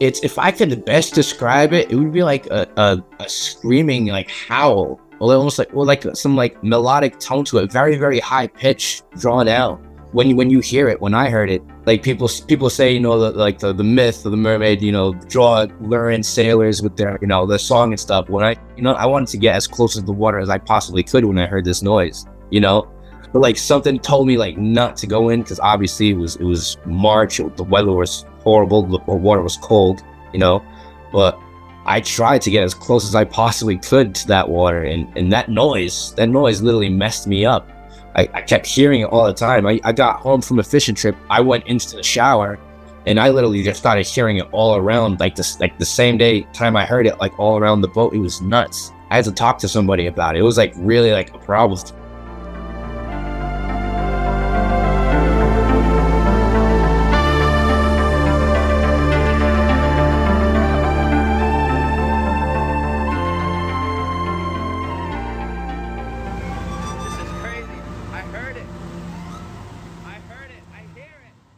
it's if I could best describe it, it would be like a, a, a screaming like howl, almost like or like some like melodic tone to it, very very high pitch, drawn out. When you when you hear it, when I heard it, like people people say, you know, the, like the, the myth of the mermaid, you know, draw luring sailors with their you know the song and stuff. When I you know I wanted to get as close to the water as I possibly could when I heard this noise, you know, but like something told me like not to go in because obviously it was it was March, the weather was horrible, the water was cold, you know, but I tried to get as close as I possibly could to that water, and, and that noise, that noise literally messed me up. I, I kept hearing it all the time. I, I got home from a fishing trip. I went into the shower, and I literally just started hearing it all around. Like this, like the same day time I heard it, like all around the boat. It was nuts. I had to talk to somebody about it. It was like really like a problem.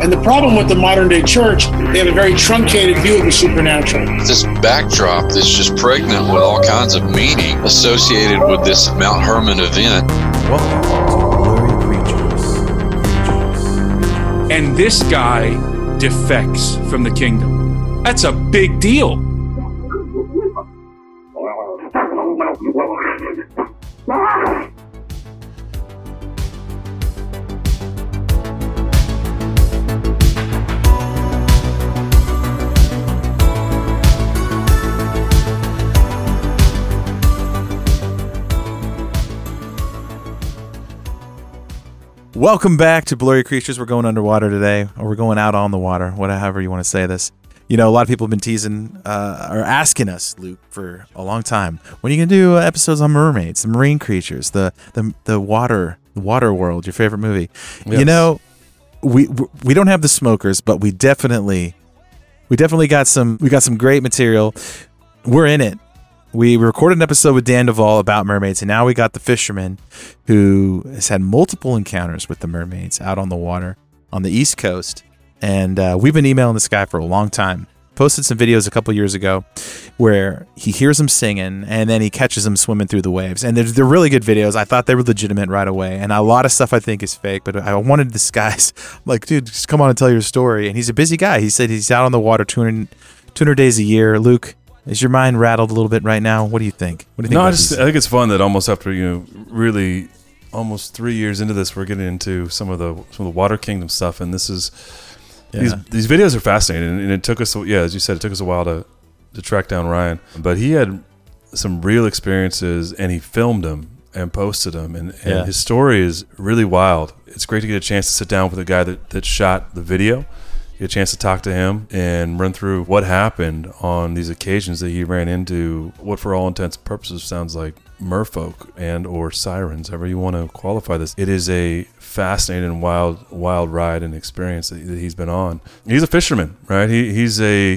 And the problem with the modern day church, they have a very truncated view of the supernatural. This backdrop that's just pregnant with all kinds of meaning associated with this Mount Hermon event. Well glory regions. And this guy defects from the kingdom. That's a big deal. Welcome back to Blurry Creatures. We're going underwater today, or we're going out on the water, whatever you want to say this. You know, a lot of people have been teasing uh, or asking us, Luke, for a long time. When are you gonna do episodes on mermaids, the marine creatures, the the the water, the water world? Your favorite movie? Yes. You know, we we don't have the smokers, but we definitely we definitely got some we got some great material. We're in it. We recorded an episode with Dan Duvall about mermaids, and now we got the fisherman who has had multiple encounters with the mermaids out on the water on the East Coast. And uh, we've been emailing this guy for a long time. Posted some videos a couple years ago where he hears them singing and then he catches them swimming through the waves. And they're, they're really good videos. I thought they were legitimate right away. And a lot of stuff I think is fake, but I wanted this guy's like, dude, just come on and tell your story. And he's a busy guy. He said he's out on the water 200, 200 days a year. Luke, is your mind rattled a little bit right now? What do you think? What do you think? No, I just these- I think it's fun that almost after you know really almost three years into this, we're getting into some of the some of the Water Kingdom stuff, and this is these Yeah. these videos are fascinating, and it took us yeah, as you said, it took us a while to to track down Ryan, but he had some real experiences, and he filmed them and posted them, and, and Yeah. his story is really wild. It's great to get a chance to sit down with the guy that that shot the video. Get a chance to talk to him and run through what happened on these occasions that he ran into what for all intents and purposes sounds like merfolk and or sirens however you want to qualify this. It is a fascinating and wild wild ride and experience that, he's been on. He's a fisherman right? He, he's a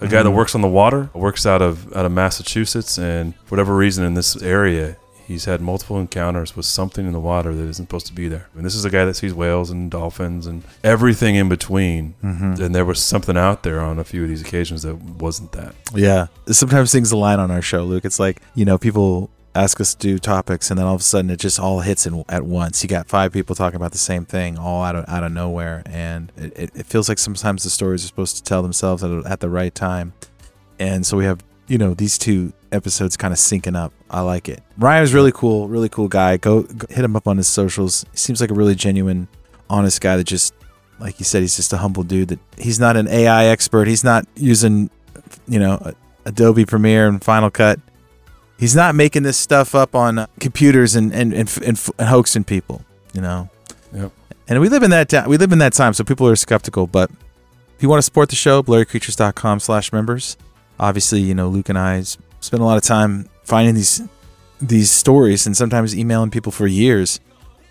a guy that Mhm. works on the water works out of out of massachusetts and for whatever reason in this area he's had multiple encounters with something in the water that isn't supposed to be there and this is a guy that sees whales and dolphins and everything in between Mhm. and there was something out there on a few of these occasions that wasn't that Yeah. Sometimes things align on our show, Luke. It's like, you know, people ask us to do topics and then all of a sudden it just all hits in, at once. You got five people talking about the same thing all out of, out of nowhere. And it, it, it feels like sometimes the stories are supposed to tell themselves at, at the right time. And so we have, you know, these two episodes kind of syncing up. I like it. Ryan's really cool, really cool guy. Go, go hit him up on his socials. He seems like a really genuine, honest guy that just, like you said, he's just a humble dude that he's not an AI expert. He's not using, you know, Adobe Premiere and Final Cut. He's not making this stuff up on computers and and, and, and, and hoaxing people, you know. Yep. And we live in that ta- we live in that time, so people are skeptical. But if you want to support the show, blurrycreatures.com slash members. Obviously, you know, Luke and I spend a lot of time finding these these stories and sometimes emailing people for years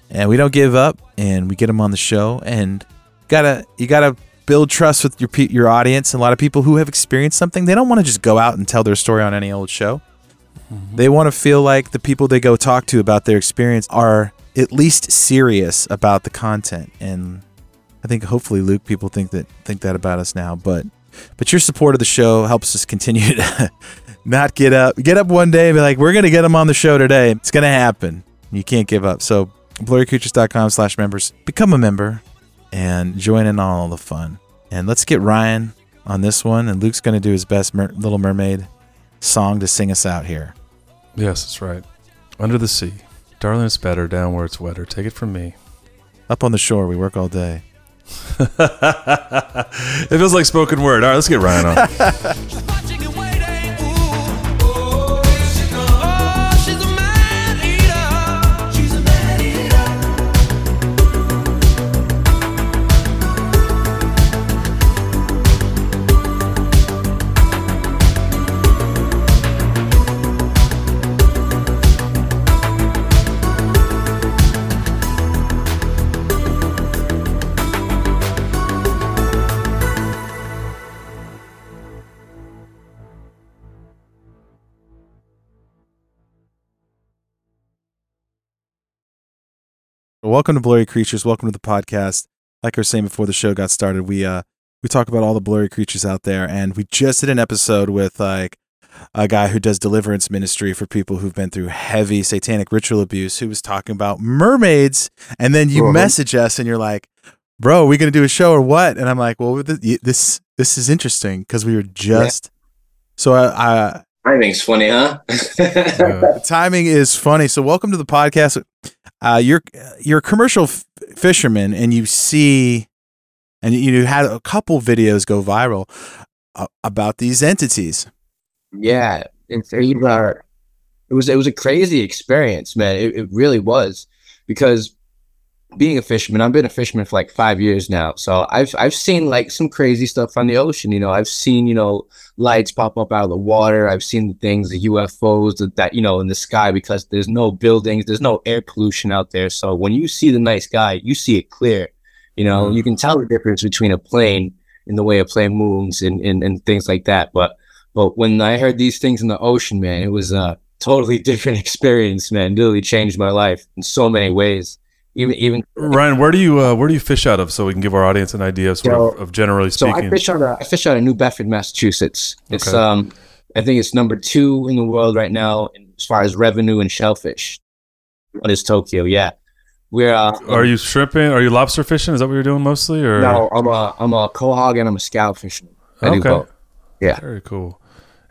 and we don't give up, and we get them on the show, and gotta you gotta build trust with your your audience. And a lot of people who have experienced something, they don't want to just go out and tell their story on any old show. Mm-hmm. They want to feel like the people they go talk to about their experience are at least serious about the content. And I think hopefully, Luke, people think that think that about us now. But but your support of the show helps us continue to not get up, get up one day and be like, we're gonna get them on the show today. It's gonna happen. You can't give up. So blurrycreatures.com slash members, become a member and join in on all the fun. And let's get Ryan on this one. And Luke's gonna do his best Mer- Little Mermaid song to sing us out here. Yes, that's right. Under the sea. Darling, it's better down where it's wetter. Take it from me. Up on the shore, we work all day. it feels like spoken word. All right, let's get Ryan on. Welcome to Blurry Creatures. Welcome to the podcast. Like I was saying before the show got started, we uh we talk about all the blurry creatures out there, and we just did an episode with like a guy who does deliverance ministry for people who've been through heavy satanic ritual abuse, who was talking about mermaids, and then you Uh-huh. message us and you're like, "Bro, are we gonna do a show or what?" And I'm like, "Well, this this, this is interesting because we were just." So I, I Timing's funny, huh? the timing is funny. So welcome to the podcast. Uh, you're you're a commercial f- fisherman, and you see, and you had a couple videos go viral uh, about these entities. Yeah. It was it was a crazy experience, man. It, it really was because being a fisherman, I've been a fisherman for like five years now. So I've I've seen like some crazy stuff on the ocean. You know, I've seen you know lights pop up out of the water. I've seen the things, the UFOs that, that you know in the sky because there's no buildings, there's no air pollution out there. So when you see the night sky, you see it clear. You know, mm-hmm. you can tell the difference between a plane and the way a plane moves and, and, and things like that. But but when I heard these things in the ocean, man, it was a totally different experience, man. It literally changed my life in so many ways. Even even Ryan, where do you uh, where do you fish out of so we can give our audience an idea of sort of, of generally speaking? so? I fish out of I fish out of New Bedford, Massachusetts. It's Okay. um I think it's number two in the world right now as far as revenue and shellfish. What is Tokyo? Yeah, we're uh, Are you shrimping? Are you lobster fishing? Is that what you're doing mostly? Or no, I'm a I'm a quahog and I'm a scalp fisherman. I Okay. Yeah. Very cool.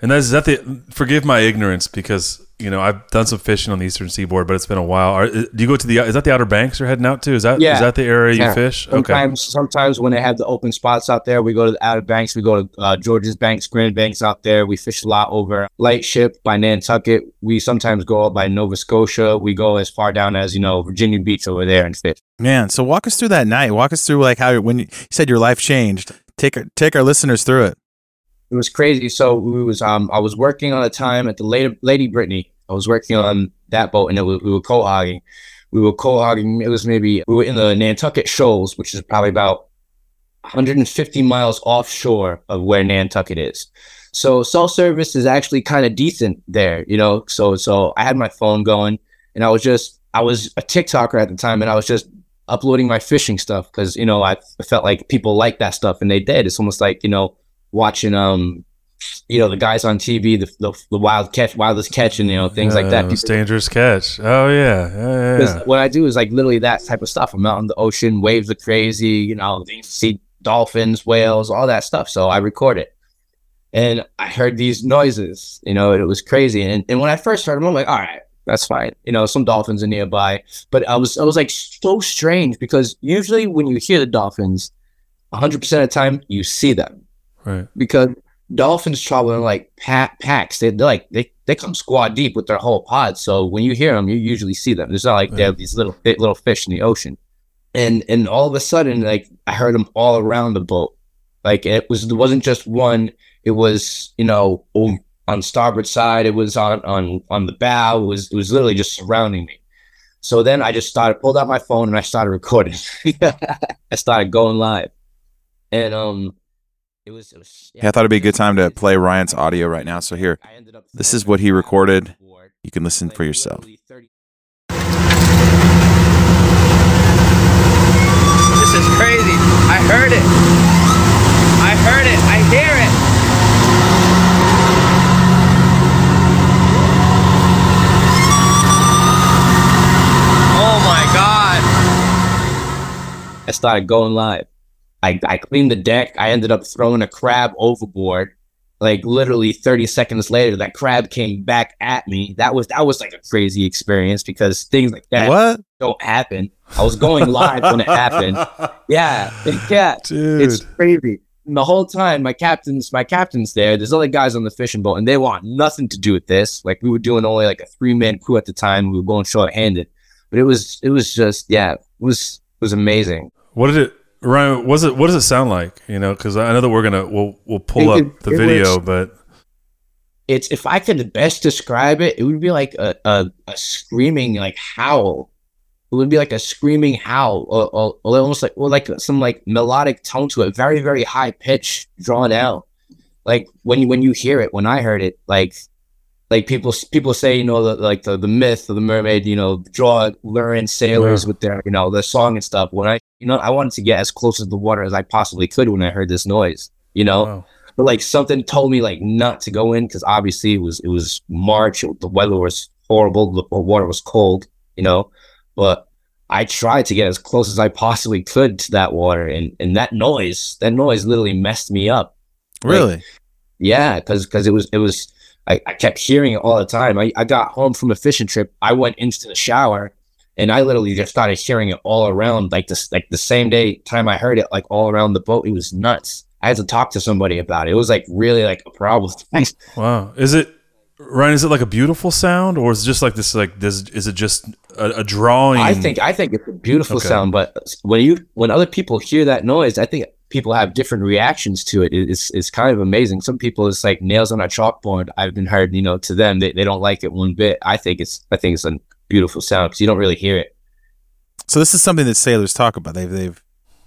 And that's that the forgive my ignorance because you know I've done some fishing on the eastern seaboard, but it's been a while. Are, do you go to the is that the Outer Banks you're heading out to? Is that is Yeah. is that the area you Yeah. fish? Okay. Sometimes, sometimes when they have the open spots out there, we go to the Outer Banks. We go to uh, George's Banks, Grand Banks out there. We fish a lot over Lightship by Nantucket. We sometimes go up by Nova Scotia. We go as far down as you know Virginia Beach over there and fish. Man, so walk us through that night. Walk us through like how when you said your life changed. Take take our listeners through it. It was crazy. So we was um I was working on a time at the Lady Lady Brittany. I was working on that boat, and it was, we were quahogging. We were quahogging. It was maybe we were in the Nantucket Shoals, which is probably about 150 miles offshore of where Nantucket is. So cell service is actually kind of decent there, you know. So so I had my phone going, and I was just I was a TikToker at the time, and I was just uploading my fishing stuff because you know I felt like people liked that stuff, and they did. It's almost like you know watching um you know the guys on TV, the the, the wild catch, wildest catch, and you know things like that. People- dangerous catch. Oh yeah, yeah, yeah, what I do is like literally that type of stuff. I'm out in the ocean, waves are crazy, you know, you see dolphins, whales, all that stuff. So I record it. And I heard these noises, you know, it was crazy. And, and when I first heard them, I'm like, all right, that's fine. You know, some dolphins are nearby. But I was I was like so strange because usually when you hear the dolphins, 100% of the time you see them Right. because dolphins travel in like pa- packs. They, like they, they come squad deep with their whole pod. So when you hear them, you usually see them. It's not like they have these little little fish in the ocean. And and all of a sudden, like I heard them all around the boat. Like it was it wasn't just one. It was you know on starboard side. It was on on on the bow. It was it was literally just surrounding me. So then I just started pulled out my phone and I started recording. I started going live, and um, it was. It was Yeah, I thought it'd be a good time to play Ryan's audio right now. So here, this is what he recorded. You can listen for yourself. This is crazy. I heard it. I heard it. I hear it. Oh my god. I started going live. I, I cleaned the deck. I ended up throwing a crab overboard. Like literally 30 seconds later, that crab came back at me. That was that was like a crazy experience because things like that What? don't happen. I was going live when it happened. Yeah, yeah, Dude. it's crazy. And the whole time, my captain's my captain's there. There's other guys on the fishing boat, and they want nothing to do with this. Like we were doing only like a three man crew at the time. We were going short handed, but it was it was just yeah, it was it was amazing. What did it, Ryan? Was it? What does it sound like? You know, because I know that we're gonna we'll we'll pull It- up the video, was- but It's if I could best describe it, it would be like a a, a screaming like howl. It would be like a screaming howl, or, or, or almost like or like some like melodic tone to it, very very high pitch, drawn out. Like when you when you hear it, when I heard it, like like people people say, you know, the, like the, the myth of the mermaid, you know, draw luring sailors with their you know their song and stuff. When I you know I wanted to get as close to the water as I possibly could when I heard this noise, you know. But like something told me like not to go in because obviously it was it was March, it- the weather was horrible, the water was cold, you know. But I tried to get as close as I possibly could to that water, and and that noise, that noise literally messed me up. Like, Really? yeah, because because it was it was I, I kept hearing it all the time. I, I got home from a fishing trip. I went into the shower and I literally just started sharing it all around like this like the same day time I heard it like all around the boat. It was nuts. I had to talk to somebody about it. It was like really like a problem. wow, is it Ryan? Is it like a beautiful sound, or is it just like this? Like this? Is it just a, a drawing? I think I think it's a beautiful Okay. sound, but when you when other people hear that noise, I think people have different reactions to it. It- It's it's kind of amazing. Some people it's like nails on a chalkboard. I've been heard, you know, to them they, they don't like it one bit. I think it's I think it's a beautiful sound because you don't really hear it. So this is something that sailors talk about. They've they've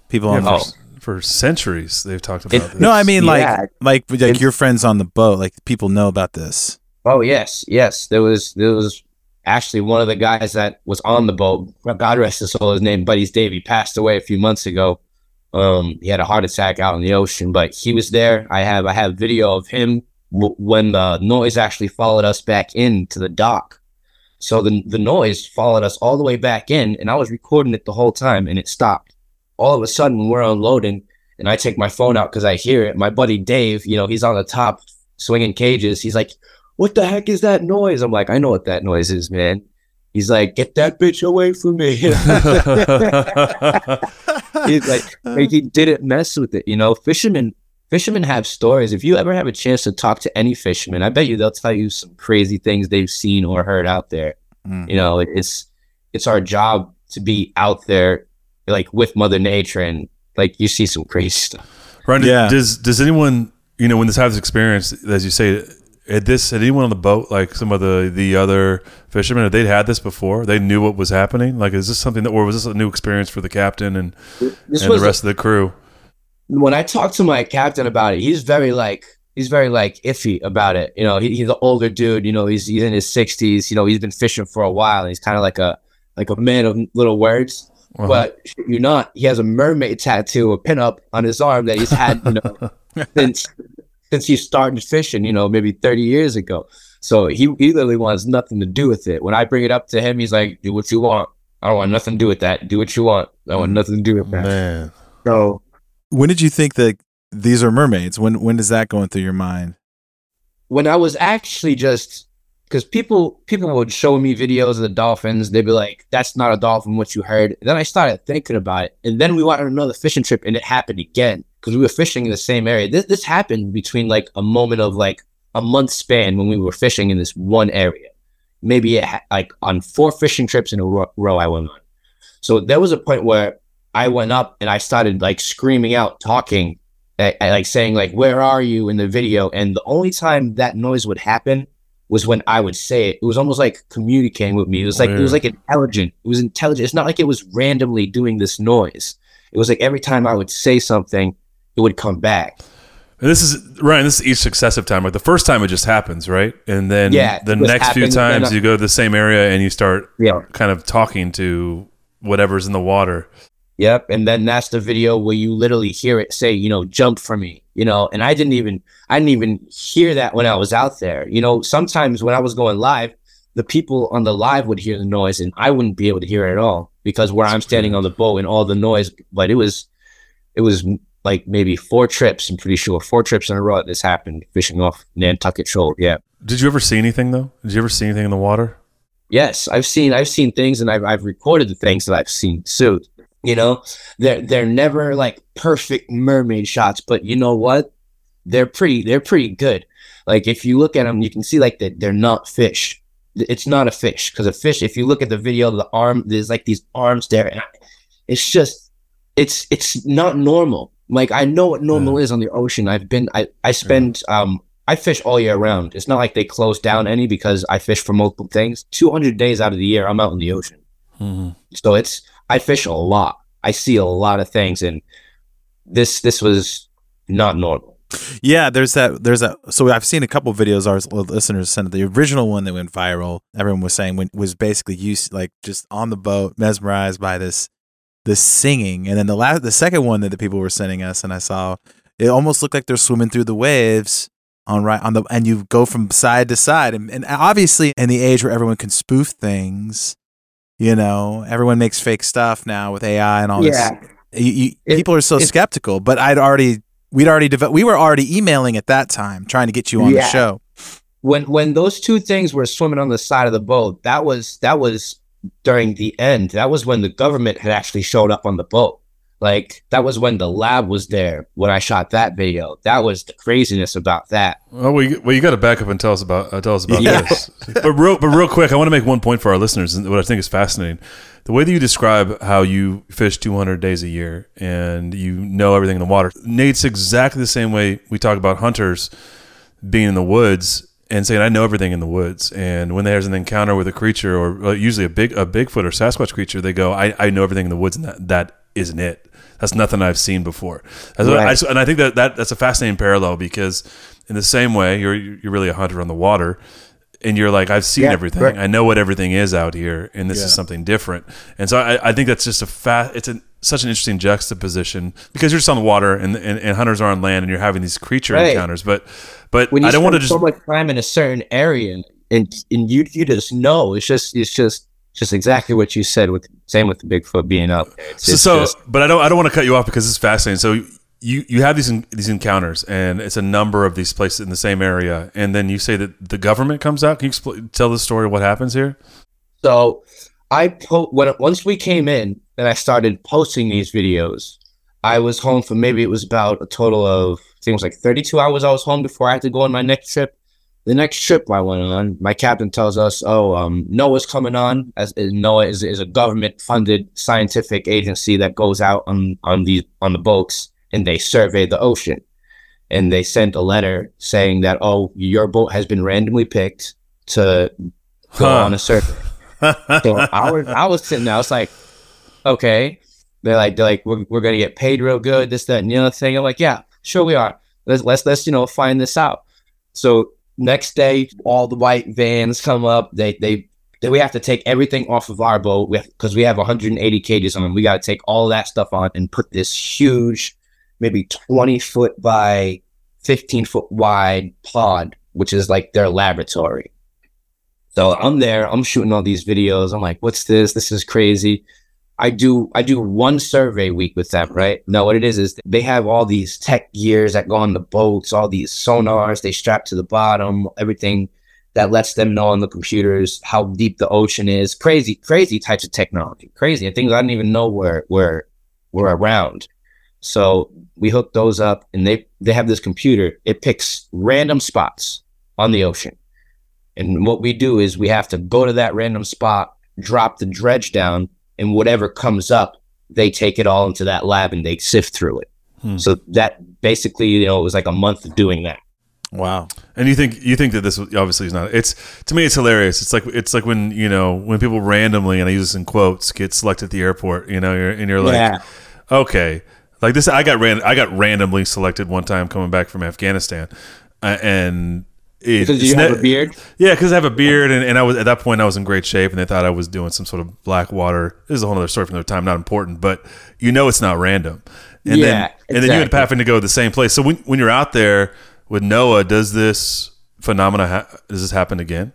people Yeah, on for, for centuries they've talked about this. No, I mean like Yeah. like like your friends on the boat. Like people know about this. Oh yes, yes. There was there was actually one of the guys that was on the boat. God rest his soul. His name Buddy's Dave. He passed away a few months ago. Um, he had a heart attack out in the ocean, but he was there. I have I have video of him w- when the noise actually followed us back into the dock. So the the noise followed us all the way back in, and I was recording it the whole time, and it stopped. All of a sudden, we're unloading, and I take my phone out because I hear it. My buddy Dave, you know, he's on the top swinging cages. He's like, "What the heck is that noise?" I'm like, "I know what that noise is, man." He's like, "Get that bitch away from me." He's like, like, he didn't mess with it. You know, fishermen fishermen have stories. If you ever have a chance to talk to any fisherman, I bet you they'll tell you some crazy things they've seen or heard out there. Mm. You know, it's it's our job to be out there, like with Mother Nature, and like you see some crazy stuff. Ryan, does does anyone you know when this has experience, as you say, had this had anyone on the boat like some of the the other fishermen? Had they'd had this before? They knew what was happening. Like, is this something that, or was this a new experience for the captain and This and was the a- rest of the crew? When I talk to my captain about it, he's very like he's very like iffy about it. You know, he, he's an older dude. You know, he's he's in his sixties. You know, he's been fishing for a while, and he's kind of like a like a man of little words. Uh-huh. But you're not. He has a mermaid tattoo, a pinup on his arm that he's had, you know, since since he started fishing. You know, maybe thirty years ago. So he he literally wants nothing to do with it. When I bring it up to him, he's like, "Do what you want. I don't want nothing to do with that. Do what you want. I want nothing to do with that." Man. So When did you think that these are mermaids? When when is that going through your mind? when I was actually just because people people would show me videos of the dolphins, they'd be like, "That's not a dolphin." What you heard. then I started thinking about it, and then we went on another fishing trip, and it happened again because we were fishing in the same area. This this happened between like a moment of like a month span when we were fishing in this one area. Maybe it ha- like on four fishing trips in a ro- row I went on. So there was a point where I went up and I started like screaming out, talking, I, I, like saying like, "Where are you?" in the video. And the only time that noise would happen was when I would say it. It was almost like communicating with me. It was like it was like intelligent. It was intelligent. It's not like it was randomly doing this noise. It was like every time I would say something, it would come back. And this is Ryan. This is each successive time. Like the first time, it just happens, right? And then Yeah, the next few and then times, you go to the same area and you start Yeah. kind of talking to whatever's in the water. Yep. And then that's the video where you literally hear it say, you know, jump for me, you know, and I didn't even, I didn't even hear that when I was out there. You know, sometimes when I was going live, the people on the live would hear the noise and I wouldn't be able to hear it at all because where I'm standing on the boat and all the noise, but it was, it was like maybe four trips, I'm pretty sure, four trips in a row that this happened fishing off Nantucket Shoal. Yeah. Did you ever see anything though? Did you ever see anything in the water? Yes, I've seen I've seen things and I've I've recorded the things that I've seen too. You know, they're they're never like perfect mermaid shots, but you know what? They're pretty they're pretty good. Like if you look at them, you can see like that they're not fish. It's not a fish because a fish. If you look at the video, the arm there's like these arms there, and it's just it's it's not normal. Like I know what normal is on the ocean. I've been I I spend um I fish all year round. It's not like they close down any because I fish for multiple things. 200 days out of the year, I'm out in the ocean. So it's I fish a lot. I see a lot of things, and this this was not normal. Yeah, there's that. There's that. So I've seen a couple videos our listeners sent. The original one that went viral, everyone was saying was basically you like just on the boat, mesmerized by this this singing, and then the last, the second one that the people were sending us, and I saw it almost looked like they're swimming through the waves on right on the, and you go from side to side, and, and obviously in the age where everyone can spoof things, you know, everyone makes fake stuff now with AI and all Yeah. this. You, you, people are so skeptical, but I'd already we'd already developed. We were already emailing at that time, trying to get you on the show. When when those two things were swimming on the side of the boat, that was that was during the end. That was when the government had actually showed up on the boat. Like that was when the lab was there when I shot that video. That was the craziness about that. Well, we well, you got to back up and tell us about uh, tell us about Yeah. this. But real, but real quick, I want to make one point for our listeners. and What I think is fascinating, the way that you describe how you fish 200 days a year and you know everything in the water. Nate's exactly the same way we talk about hunters being in the woods and saying I know everything in the woods. And when there's an encounter with a creature, or uh, usually a big a Bigfoot or Sasquatch creature, they go, I, I know everything in the woods, and that that isn't it. That's nothing I've seen before. That's what Right. I, and I think that, that that's a fascinating parallel because in the same way you're you're really a hunter on the water and you're like I've seen Yeah, everything right. I know what everything is out here and this Yeah. is something different and so I, I think that's just a fat it's a, such an interesting juxtaposition because you're just on the water and, and, and hunters are on land and you're having these creature Right. encounters but but When you I don't want to spend just so much time in a certain area and and, and you you just know it's just it's just just exactly what you said with same with the Bigfoot being up. It's, so, it's so just- but I don't I don't want to cut you off because it's fascinating. So you you have these en- these encounters and it's a number of these places in the same area, and then you say that the government comes out. Can you expl- tell the story of what happens here? So I po- when once we came in and I started posting these videos, I was home for maybe it was about a total of I think it was like 32 hours I was home before I had to go on my next trip. The next trip I went on, my captain tells us, "Oh, um, NOAA's coming on." As as NOAA is, is a government-funded scientific agency that goes out on on these on the boats and they survey the ocean. And they sent a letter saying that, "Oh, your boat has been randomly picked to go Huh. on a survey." so I was I was sitting there, I was like, okay. They're like they're like we're, we're gonna get paid real good, this, that, and the other thing. I'm like, yeah, sure we are. Let's let's let's you know find this out. So next day, all the white vans come up. They they, we have to take everything off of our boat because we have 180 cages on them. We got to take all that stuff on and put this huge, maybe 20 foot by 15 foot wide pod, which is like their laboratory. So I'm there, I'm shooting all these videos. I'm like, what's this? This is crazy. I do I do one survey week with them, right? No, what it is is they have all these tech gears that go on the boats, all these sonars they strap to the bottom, everything that lets them know on the computers how deep the ocean is. Crazy, crazy types of technology. Crazy. Things I didn't even know were were were around. So we hooked those up and they they have this computer. It picks random spots on the ocean. And what we do is we have to go to that random spot, drop the dredge down, and whatever comes up, they take it all into that lab and they sift through it. Hmm. So that basically, you know, it was like a month of doing that. Wow. And you think you think that this obviously is not. It's to me, it's hilarious. It's like it's like when you know when people randomly, and I use this in quotes, get selected at the airport. You know, you're, and you're like, Yeah. okay, like this. I got ran. I got randomly selected one time coming back from Afghanistan, uh, and it, Because you have ne- a beard? Yeah, because I have a beard, and, and I was at that point I was in great shape, and they thought I was doing some sort of Blackwater. This is a whole other story from their time, not important, but you know it's not random. And Yeah, then and then you end up having to go to the same place. So when when you're out there with NOAA, does this phenomena ha- does this happen again?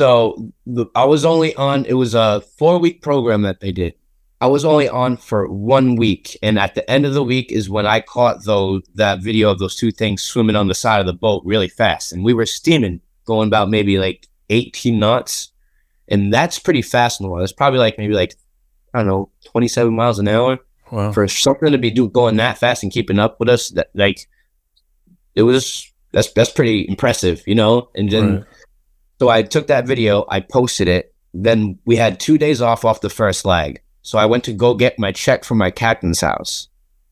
So the, I was only on. It was a four week program that they did. I was only on for one week, and at the end of the week is when I caught those that video of those two things swimming on the side of the boat really fast, and we were steaming, going about maybe like eighteen knots, and that's pretty fast in the water. It's probably like maybe like I don't know, twenty seven miles an hour. Wow. For something to be do, going that fast and keeping up with us, that like it was that's that's pretty impressive, you know. And then Right. so I took that video, I posted it. Then we had two days off off the first leg. So I went to go get my check from my captain's house.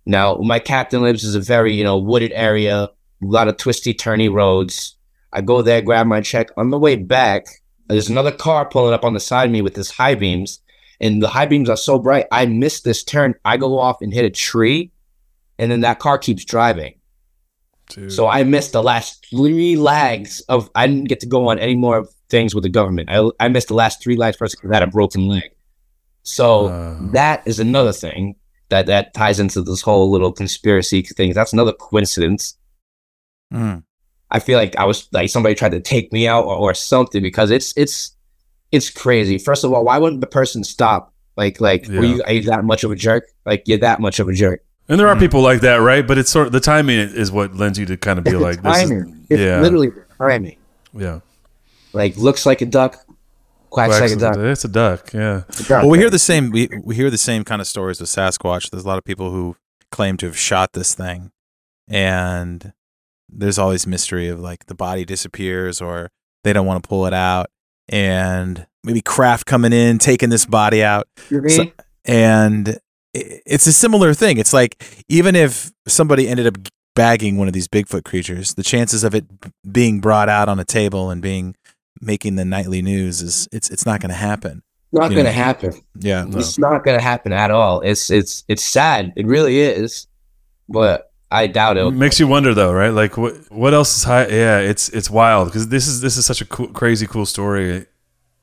Now my captain lives is a very you know wooded area, a lot of twisty turny roads. I go there, grab my check. On the way back, there's another car pulling up on the side of me with his high beams, and the high beams are so bright. I miss this turn. I go off and hit a tree, and then that car keeps driving. So I missed the last three legs of. I didn't get to go on any more things with the government. I, I missed the last three legs first because I had a broken leg. So that is another thing that that ties into this whole little conspiracy thing. That's another coincidence. Mm. I feel like I was like somebody tried to take me out or, or something because it's it's it's crazy. First of all, why wouldn't the person stop? Like like were Yeah. you are you that much of a jerk? Like you're that much of a jerk. And there are people like that, right? But it's sort of the timing is what lends you to kind of be It's like, the this is, timing. It's yeah, literally the timing. yeah. Like looks like a duck, quacks like a duck. It's a duck, yeah. Well, we hear the same. We we hear the same kind of stories with Sasquatch. There's a lot of people who claim to have shot this thing, and there's always mystery of like the body disappears or they don't want to pull it out, and maybe craft coming in taking this body out, So- and it's a similar thing. It's like even if somebody ended up bagging one of these Bigfoot creatures, the chances of it being brought out on a table and being making the nightly news is it's it's not going to happen. Not gonna happen. Yeah. It's not gonna happen at all. It's it's it's sad. It really is. But I doubt it. makes you wonder though, right? Like what what else is high? Yeah, it's it's wild because this is this is such a cool, crazy cool story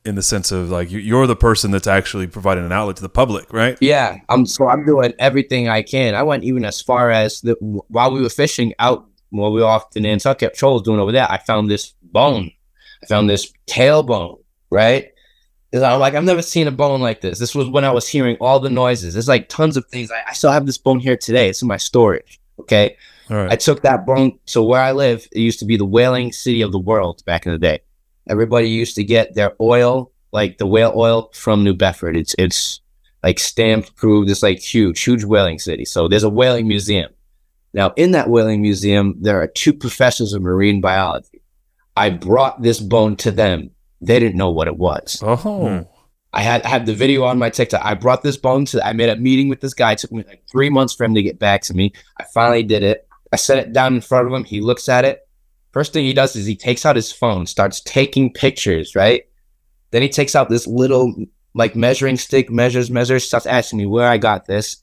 in the sense of like you- you're the person that's actually providing an outlet to the public, right? Yeah, I'm so I'm doing everything I can. I went even as far as the while we were fishing out while we were off in Nantucket Shoals doing over there, I found this bone. I found this tailbone, right? 'Cause I'm like, I've never seen a bone like this. This was when I was hearing all the noises. There's like tons of things. I, I still have this bone here today. It's in my storage. Okay. All right. I took that bone. So where I live, it used to be the whaling city of the world back in the day. Everybody used to get their oil, like the whale oil, from New Bedford. It's it's like stamped, approved. It's like huge, huge whaling city. So there's a whaling museum. Now in that whaling museum, there are two professors of marine biology. I brought this bone to them. They didn't know what it was. Oh. Hmm. I had I had the video on my TikTok. I brought this bone to. I made a meeting with this guy. It took me like three months for him to get back to me. I finally did it. I set it down in front of him. He looks at it. First thing he does is he takes out his phone, starts taking pictures. Right. Then he takes out this little like measuring stick, measures, measures, starts asking me where I got this.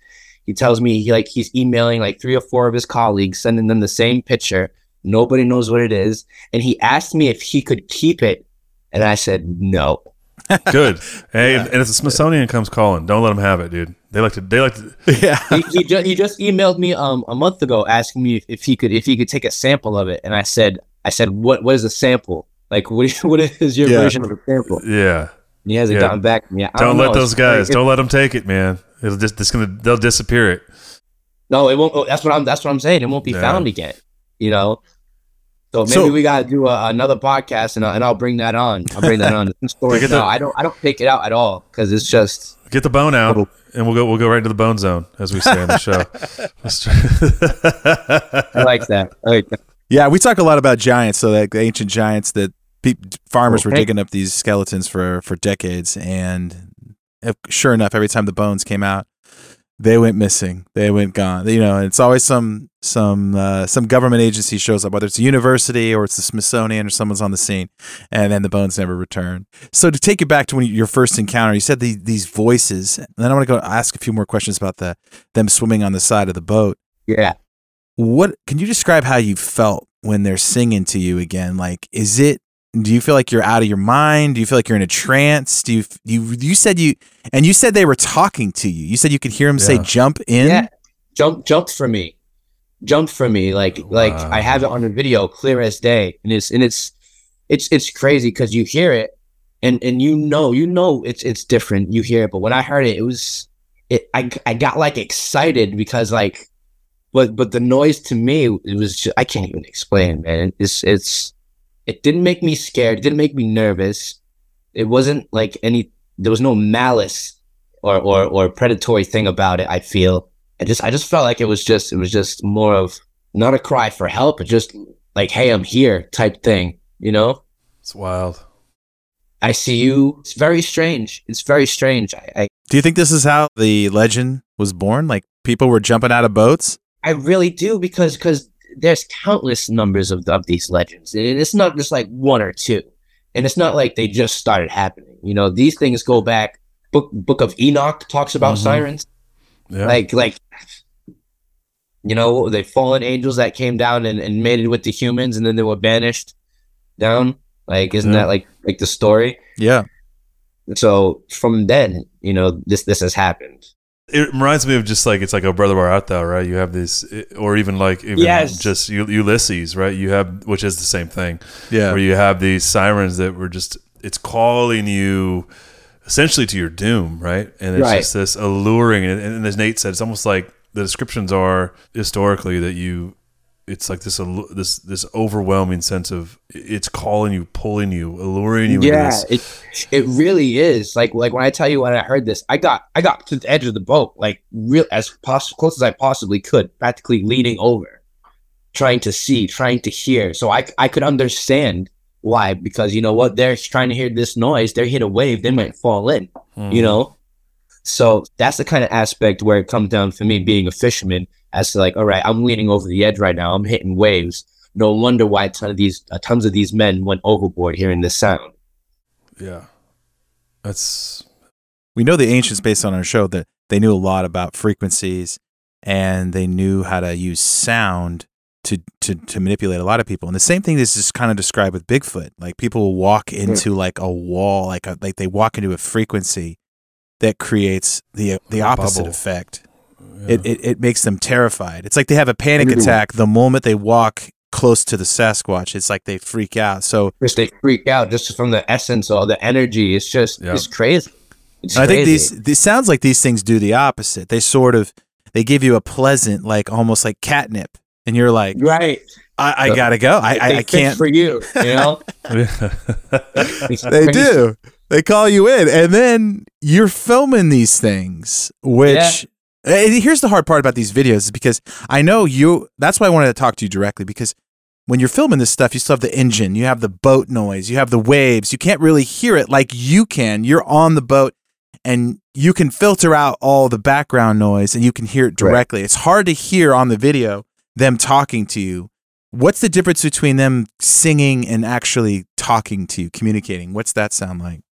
He tells me he like he's emailing like three or four of his colleagues, sending them the same picture. Nobody knows what it is. And he asked me if he could keep it. And I said no. Good. Hey, and if the Smithsonian comes calling, don't let them have it, dude. They like to. They like to. Yeah. he, he, just, he just emailed me um a month ago asking me if, if he could if he could take a sample of it, and I said I said what what is a sample? Like what is, what is your Yeah. version of a sample? Yeah. And he hasn't Yeah. gotten back to me. I Don't, know. let those It's guys. crazy. Don't let them take it, man. It'll just. It's gonna. They'll disappear it. No, it won't. oh, That's what I'm. That's what I'm saying. It won't be Yeah. found again. You know. So maybe So- we gotta do a, another podcast, and, I- and I'll bring that on. I'll bring that on. Story. No, the- I don't. I don't take it out at all because it's just. Get the bone out, and we'll go. We'll go right into the bone zone, as we say on the show. I like that. I like that. Yeah, we talk a lot about giants, so like the ancient giants that pe- farmers were digging up these skeletons for for decades, and uh, sure enough, every time the bones came out, they went missing. They went gone. You know, it's always some some uh, some government agency shows up, whether it's a university or it's the Smithsonian or someone's on the scene, and then the bones never return. So to take you back to when you, your first encounter, you said the, these voices. And then I want to go ask a few more questions about the them swimming on the side of the boat. Yeah. What can you describe how you felt when they're singing to you again? Like, is it do you feel like you're out of your mind? Do you feel like you're in a trance? Do you you you said you and you said they were talking to you. You said you could hear them say jump in. Yeah, jump jumped for me, jumped for me. Like like I have it on the video, clear as day, and it's and it's it's it's crazy because you hear it, and and you know you know it's it's different. You hear it, but when I heard it, it was it. I I got like excited because like, but but the noise to me it was just, I can't even explain, man. It's it's it didn't make me scared. It didn't make me nervous. It wasn't like any. There was no malice or or or predatory thing about it. I feel. I just I just felt like it was just it was just more of not a cry for help, but just like hey, I'm here type thing. You know. It's wild. I see you. It's very strange. It's very strange. I, I Do you think this is how the legend was born? Like people were jumping out of boats? I really do because because there's countless numbers of of these legends, and it's not just like one or two, and it's not like they just started happening. You know, these things go back. Book Book of Enoch talks about Mhm. sirens, Yeah. like like you know the fallen angels that came down and, and mated with the humans, and then they were banished down. Like, isn't Yeah. that like like the story? Yeah. So from then, you know, this this has happened. It reminds me of just like it's like a brother bar out there, right? You have this, or even like even Yes. just U- Ulysses, right? You have which is the same thing. Yeah. where you have these sirens that were just it's calling you essentially to your doom, right? And it's Right. just this alluring, and, and as Nate said, it's almost like the descriptions are historically that you. It's like this this this overwhelming sense of it's calling you, pulling you, alluring you. into Yeah, it it really is. Like like when I tell you when I heard this, I got I got to the edge of the boat, like real as poss- close as I possibly could, practically leaning over, trying to see, trying to hear. So I I could understand why because you know what they're trying to hear this noise, they hit a wave, they might fall in, Mhm. you know. So that's the kind of aspect where it comes down for me being a fisherman, as to like, all right, I'm leaning over the edge right now, I'm hitting waves. No wonder why a ton of these uh, tons of these men went overboard hearing this sound. yeah, that's we know the ancients based on our show that they knew a lot about frequencies and they knew how to use sound to to to manipulate a lot of people. And the same thing is just kind of described with Bigfoot. Like people will walk into like a wall, like a, like they walk into a frequency that creates the uh, the A opposite bubble. effect. It, it it makes them terrified. It's like they have a panic Everyone. attack the moment they walk close to the Sasquatch. It's like they freak out. So just they freak out just from the essence or the energy. It's just Yeah. it's crazy. It's And I think crazy. these this sounds like these things do the opposite. They sort of they give you a pleasant, like almost like catnip, and you're like, right. I, I gotta go. I I, They I fit can't. for you. You know, They do. They call you in, and then you're filming these things. Which eh, and here's the hard part about these videos is because I know you. That's why I wanted to talk to you directly because when you're filming this stuff, you still have the engine, you have the boat noise, you have the waves. You can't really hear it like you can. You're on the boat and you can filter out all the background noise and you can hear it directly. It's hard to hear on the video them talking to you. What's the difference between them singing and actually talking to you, communicating? What's that sound like?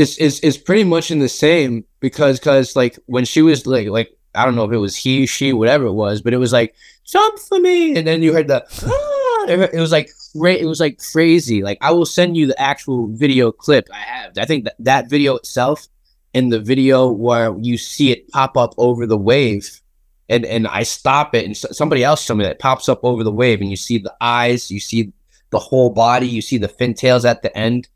It's, it's it's pretty much in the same because because like when she was like like I don't know if it was he she whatever it was but it was like jump for me and then you heard the ah, it was like it was like crazy. Like I will send you the actual video clip I have. I think that that video itself and the video where you see it pop up over the wave and and I stop it and somebody else me that pops up over the wave and you see the eyes you see the whole body you see the fin tails at the end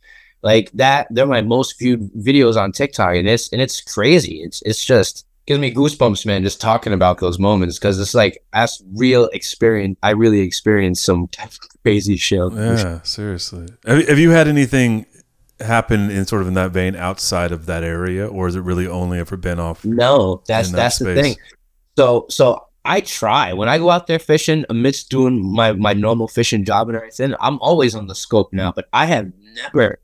like that they're my most viewed videos on tiktok and it's and it's crazy. It's it's just gives me goosebumps man just talking about those moments because it's like that's real experience. I really experienced some crazy shit. Yeah, seriously. Have, you- have you had anything happen in sort of in that vein outside of that area, or is it really only ever been off? no that's that that's the thing. So so i try. When i go out there fishing amidst doing my my normal fishing job and everything i'm always on the scope now but i have never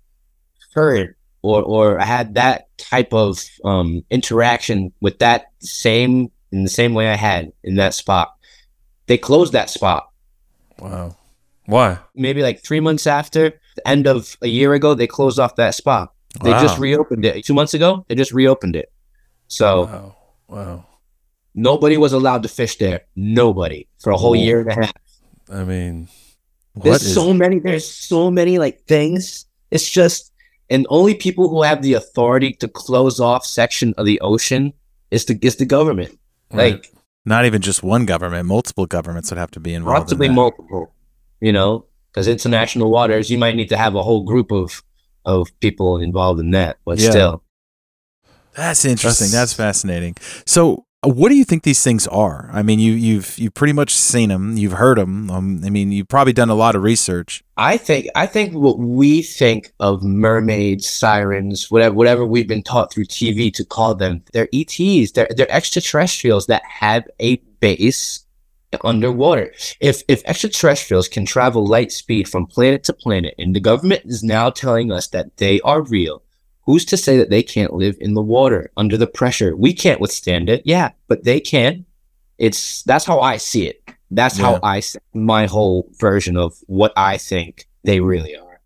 heard or or had that type of um interaction with that same in the same way I had in that spot. They closed that spot. Wow. Why? Maybe like three months after the end of a year ago, they closed off that spot. They just reopened it two months ago. They just reopened it. So Wow. Wow. nobody was allowed to fish there. Nobody for a whole year and a half. I mean, There's is so many. There's so many like things. It's just, and only people who have the authority to close off section of the ocean is the is the government. Right. Like Not even just one government, multiple governments would have to be involved. possibly in multiple. You know, because international waters, you might need to have a whole group of of people involved in that. But Yeah. still, That's interesting. That's- That's, fascinating. So, what do you think these things are? I mean, you you've you've pretty much seen them. You've heard them. Um, I mean, you've probably done a lot of research. I think I think what we think of mermaids, sirens, whatever whatever we've been taught through TV to call them, they're ETs. They're they're extraterrestrials that have a base underwater. If if extraterrestrials can travel light speed from planet to planet, and the government is now telling us that they are real, who's to say that they can't live in the water under the pressure? We can't withstand it, yeah, but they can. It's that's how I see it. That's Yeah. how I see my whole version of what I think they really are.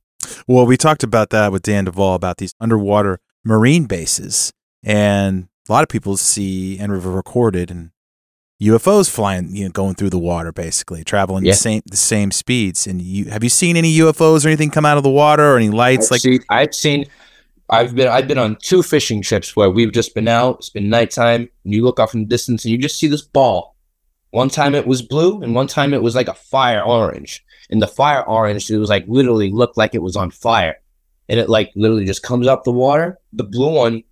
Well, we talked about that with Dan Duvall about these underwater marine bases, and a lot of people see and have recorded and UFOs flying, you know, going through the water, basically traveling Yeah. the same the same speeds. And you have you seen any UFOs or anything come out of the water or any lights? I've like seen, I've seen, I've been, I've been on two fishing trips where we've just been out. It's been nighttime, and you look off in the distance, and you just see this ball. One time it was blue, and one time it was like a fire orange. And the fire orange, it was like literally looked like it was on fire, and it like literally just comes up the water. The blue one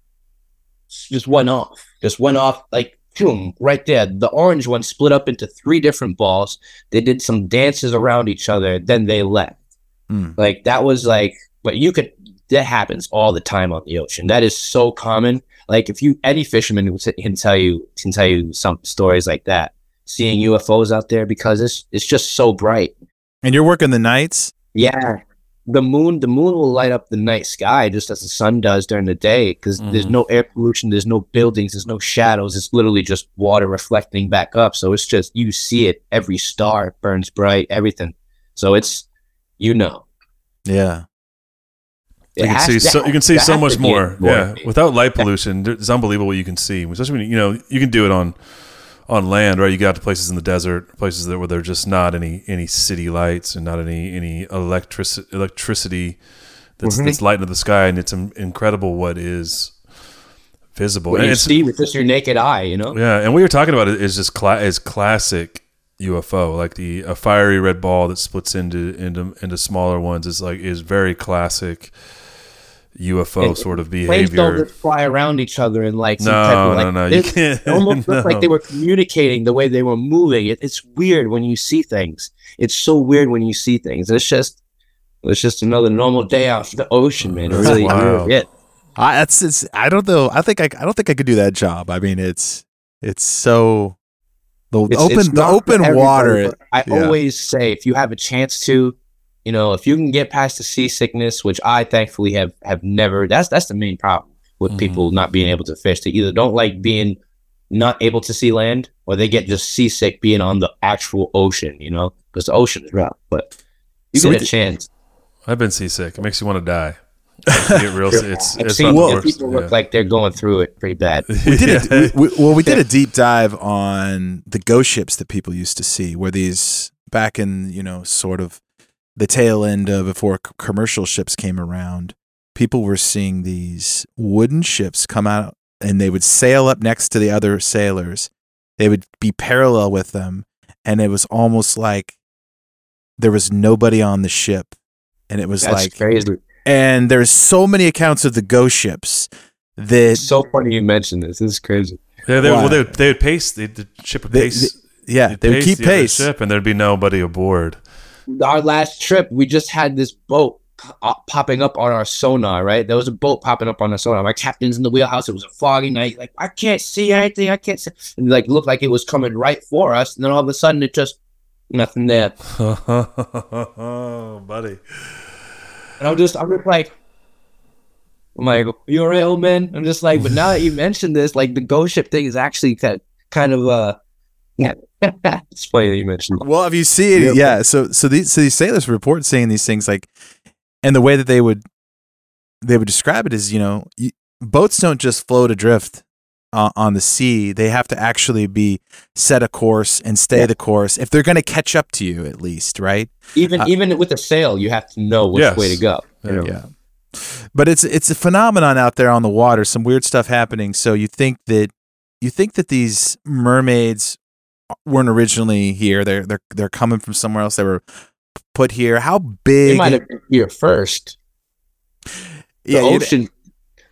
just went off, just went off like boom, right there. The orange one split up into three different balls. They did some dances around each other, then they left. Hmm. Like that was like, but you could. That happens all the time on the ocean. That is so common. Like if you any fisherman can tell you can tell you some stories like that. Seeing UFOs out there because it's it's just so bright. and you're working the nights. Yeah, the moon the moon will light up the night sky just as the sun does during the day because there's Mhm. no air pollution, there's no buildings, there's no shadows. It's literally just water reflecting back up. So it's just you see it. Every star burns bright. Everything. So it's you know. Yeah. It you can see that so you can see so much to be more. Yeah, without light pollution, it's unbelievable what you can see. Especially when you know you can do it on on land, right? You got to places in the desert, places that where there's just not any any city lights and not any any electric electricity that's Mhm. that's lighting up the sky, and it's incredible what is visible. What And you it's- see with just your naked eye, you know. yeah, and what you're talking about is just cla- is classic UFO, like the a fiery red ball that splits into into into smaller ones is like is very classic UFO And sort of Planes don't behavior. just fly around each other in like some No, type of like no, no, you can't- It almost looked like they were communicating the way they were moving. It, it's weird when you see things. It's so weird when you see things. It's just it's just another normal day out the ocean, man. It That's really, wild. really it. I that's it's I don't know. I think I I don't think I could do that job. I mean, it's it's so the It's- open it's the open water. I yeah. always say if you have a chance to, you know, if you can get past the seasickness, which I thankfully have have never. That's that's the main problem with Mhm. people not being able to fish. They either don't like being not able to see land, or they get just seasick being on the actual ocean. You know, because the ocean is rough. But you So get we a chance. I've been seasick. It makes you want to die. You get real. It's I've it's seen not the people look yeah. like they're going through it pretty bad. we did a, we, we- well we did a deep dive on the ghost ships that people used to see where these back in you know sort of the tail end of before commercial ships came around people were seeing these wooden ships come out and they would sail up next to the other sailors they would be parallel with them and it was almost like there was nobody on the ship and it was That's like crazy. and there's so many accounts of the ghost ships that It's so funny you mentioned this. This is crazy. Yeah, they, Why? well, they would, they would pace. They, the ship would They- pace. yeah they'd they would keep the pace ship, and there'd be nobody aboard. Our last trip, we just had this boat uh, popping up on our sonar, right? There was a boat popping up on our sonar. My captain's in the wheelhouse. It was a foggy night. Like, I can't see anything. I can't see. And like, looked like it was coming right for us. And then all of a sudden, it just, nothing there. oh, buddy. And I'm just, I'm just like, I'm like, you alright, old man? I'm just like, but now that you mentioned this, like, the ghost ship thing is actually kind of, kind of uh. it's funny that you mentioned. that. Well, have you seen? it, yeah. So so these so these sailors report saying these things like, and the way that they would they would describe it is, you know, you, boats don't just float adrift uh, on the sea; they have to actually be set a course and stay the course if they're going to catch up to you, at least, right? Even Uh, even with a sail, you have to know which Yes. way to go. you know? Yeah. But it's it's a phenomenon out there on the water, some weird stuff happening. So you think that you think that these mermaids weren't originally here. They're they're they're coming from somewhere else. They were put here. How They big? might have been here first. The Yeah, ocean.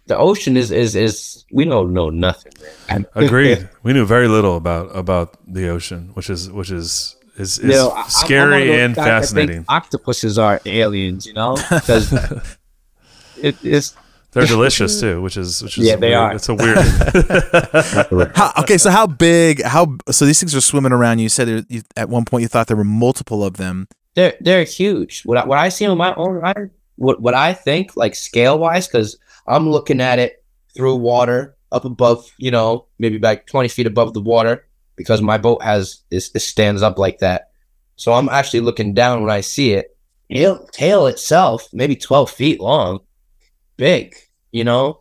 The ocean is is is we don't know nothing. Man. Agreed. we knew very little about about the ocean, which is which is is, is You know, I- I'm- I'm one scary and guys that think fascinating. Octopuses are aliens, you know, because it is. They're delicious too, which is which is Yeah, they weird- are. It's a weird. How, okay, so how big? How so? These things are swimming around. You said there, you, at one point you thought there were multiple of them. They're they're huge. What I, what I see with my own eye, what what I think like scale wise, because I'm looking at it through water up above, you know, maybe about 20 feet above the water, because my boat has is it stands up like that. So I'm actually looking down when I see it. Tail, tail itself, maybe 12 feet long, big, you know.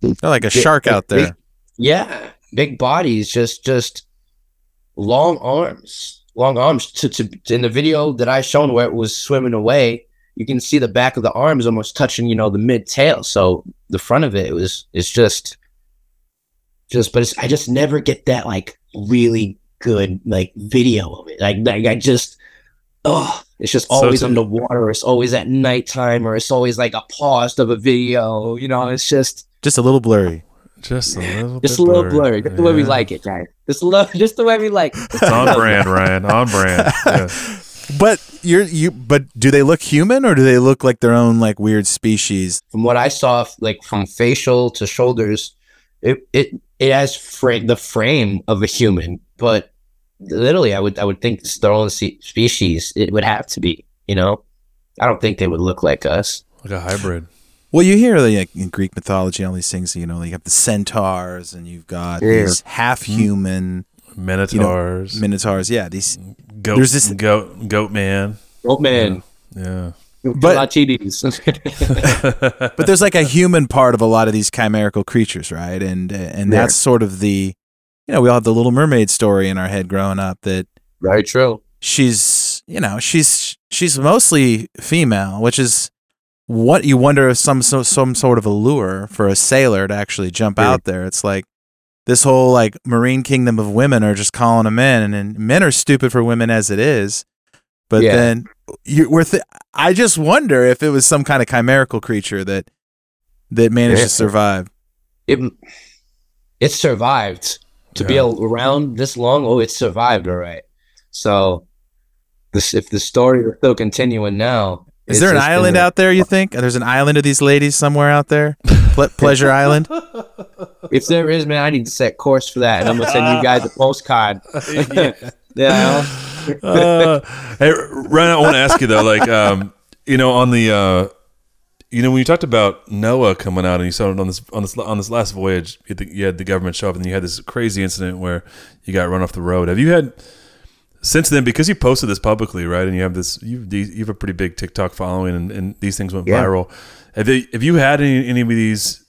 They're like a Big- shark big- out there. big- yeah, big bodies, just just long arms, long arms. To, to in the video that I shown where it was swimming away, you can see the back of the arms almost touching, you know, the mid tail. So the front of it, it was it's just just, but it's, I just never get that like really good like video of it. Like, like I just, oh, it's just So always to- underwater. It's always at nighttime, or it's always like a pause of a video. You know, it's just Just a little blurry. Just a little. Blurry. Just a little blurry. blurry. Just the way we like it, guys. Just love, just the way we like. It. It's on brand, Ryan. On brand. Yeah. But you're you. But do they look human or do they look like their own like weird species? From what I saw, like from facial to shoulders, it it it has frame the frame of a human, but literally, I would I would think it's their species. It would have to be, you know. I don't think they would look like us. Like a hybrid. Well, you hear like in Greek mythology, all these things. You know, you have the centaurs, and you've got Yeah. these half-human Minotaurs. minotaurs. Yeah, these. Goat, There's this- goat, goat man. Goat man, Yeah. But- but there's like a human part of a lot of these chimerical creatures, right? And and Yeah. that's sort of the, you know, we all have the Little Mermaid story in our head growing up that Very true. she's, you know, she's she's mostly female, which is what you wonder if some so, some sort of allure for a sailor to actually jump Yeah. out there. It's like this whole like marine kingdom of women are just calling them in, and, and men are stupid for women as it is. But Yeah. then you we're th- I just wonder if it was some kind of chimerical creature that that managed Yeah. to survive. it it survived to be Yeah. a- around this long. Oh, it survived, all right. So, this if the story is still continuing now, Is there an island out there? You think there's an island of these ladies somewhere out there? Ple- Pleasure Island. If there is, man, I need to set course for that, and I'm gonna send you guys a postcard. yeah. uh, hey, Ryan, I want to ask you though, like, um, you know, on the, uh, you know, when you talked about NOAA coming out and you saw it on this on this on this last voyage, you had the, you had the government show up and you had this crazy incident where you got run off the road. Have you had since then because you posted this publicly, right? And you have this, you've you have a pretty big TikTok following, and, and these things went Yeah. viral. Have they, have you had any any of these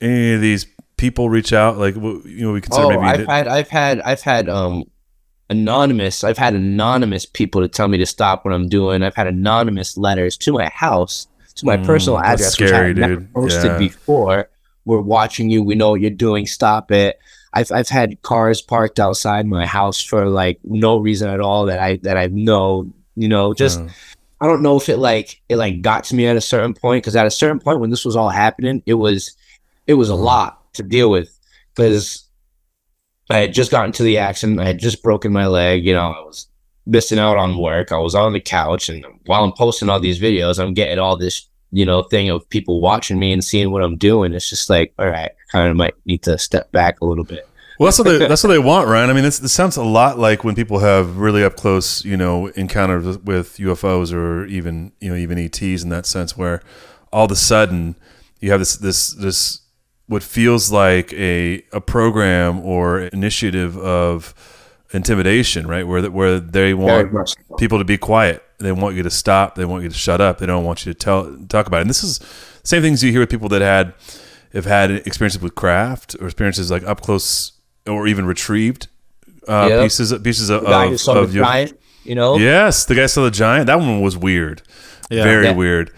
any of these people reach out? Like, you know, we consider Oh, maybe I've had, I've had, I've had um anonymous. I've had anonymous people to tell me to stop what I'm doing. I've had anonymous letters to my house, to my Mm, personal that's address, which I never posted Yeah. before. We're watching you. We know what you're doing. Stop it. I've I've had cars parked outside my house for like no reason at all that I that I know. You know, just Yeah. I don't know if it like it like got to me at a certain point because at a certain point when this was all happening, it was it was a lot to deal with because I had just gotten to the accident. I had just broken my leg. You know, I was missing out on work. I was on the couch, and while I'm posting all these videos, I'm getting all this you know thing of people watching me and seeing what I'm doing. It's just like, all right, I kind of might need to step back a little bit. Well, that's what they that's what they want, Ryan. I mean, this, this sounds a lot like when people have really up close, you know, encounters with UFOs or even you know even ETs in that sense, where all of a sudden you have this this this what feels like a a program or initiative of intimidation, right? Where where they want so. people to be quiet. They want you to stop. They want you to shut up. They don't want you to tell talk about it. And this is same things you hear with people that had have had experiences with craft or experiences like up close or even retrieved uh, Yep. pieces pieces of, The guy who of, saw of the your- giant, you know? Yes, the guy saw the giant. That one was weird. Yeah. Very Yeah. weird.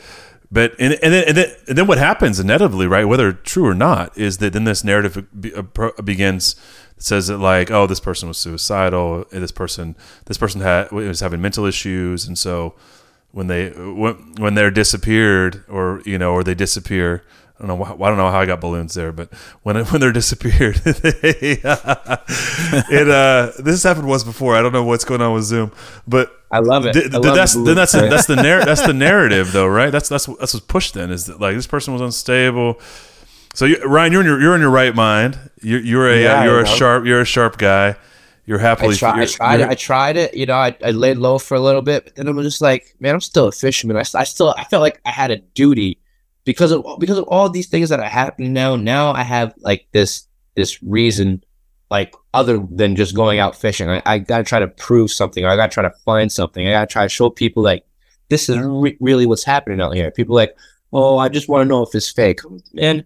But and, and, then, and, then, and then what happens inevitably, right? Whether true or not, is that then this narrative be, uh, pro- begins. Says that like, oh, this person was suicidal. This person, this person had was having mental issues, and so when they when, when they're disappeared, or you know, or they disappear. I don't know. I don't know how I got balloons there, but when when they're disappeared, they, it uh, this happened once before. I don't know what's going on with Zoom, but I love it. Th- I th- love that's then that's that's the narr- that's the narrative though, right? That's that's that's what's pushed. Then is that like this person was unstable. So you, Ryan, you're in your you're in your right mind. You're you're a Yeah, uh, you're I a know. sharp you're a sharp guy. You're happily. I, try, you're- tried it. you're- I tried it. You know, I, I laid low for a little bit, but then I'm just like, man, I'm still a fisherman. I still I felt like I had a duty because of because of all these things that are happening now. Now I have like this this reason, like other than just going out fishing. I, I gotta try to prove something. Or I gotta try to find something. I gotta try to show people like this is re- really what's happening out here. People like, oh, I just want to know if it's fake. Man,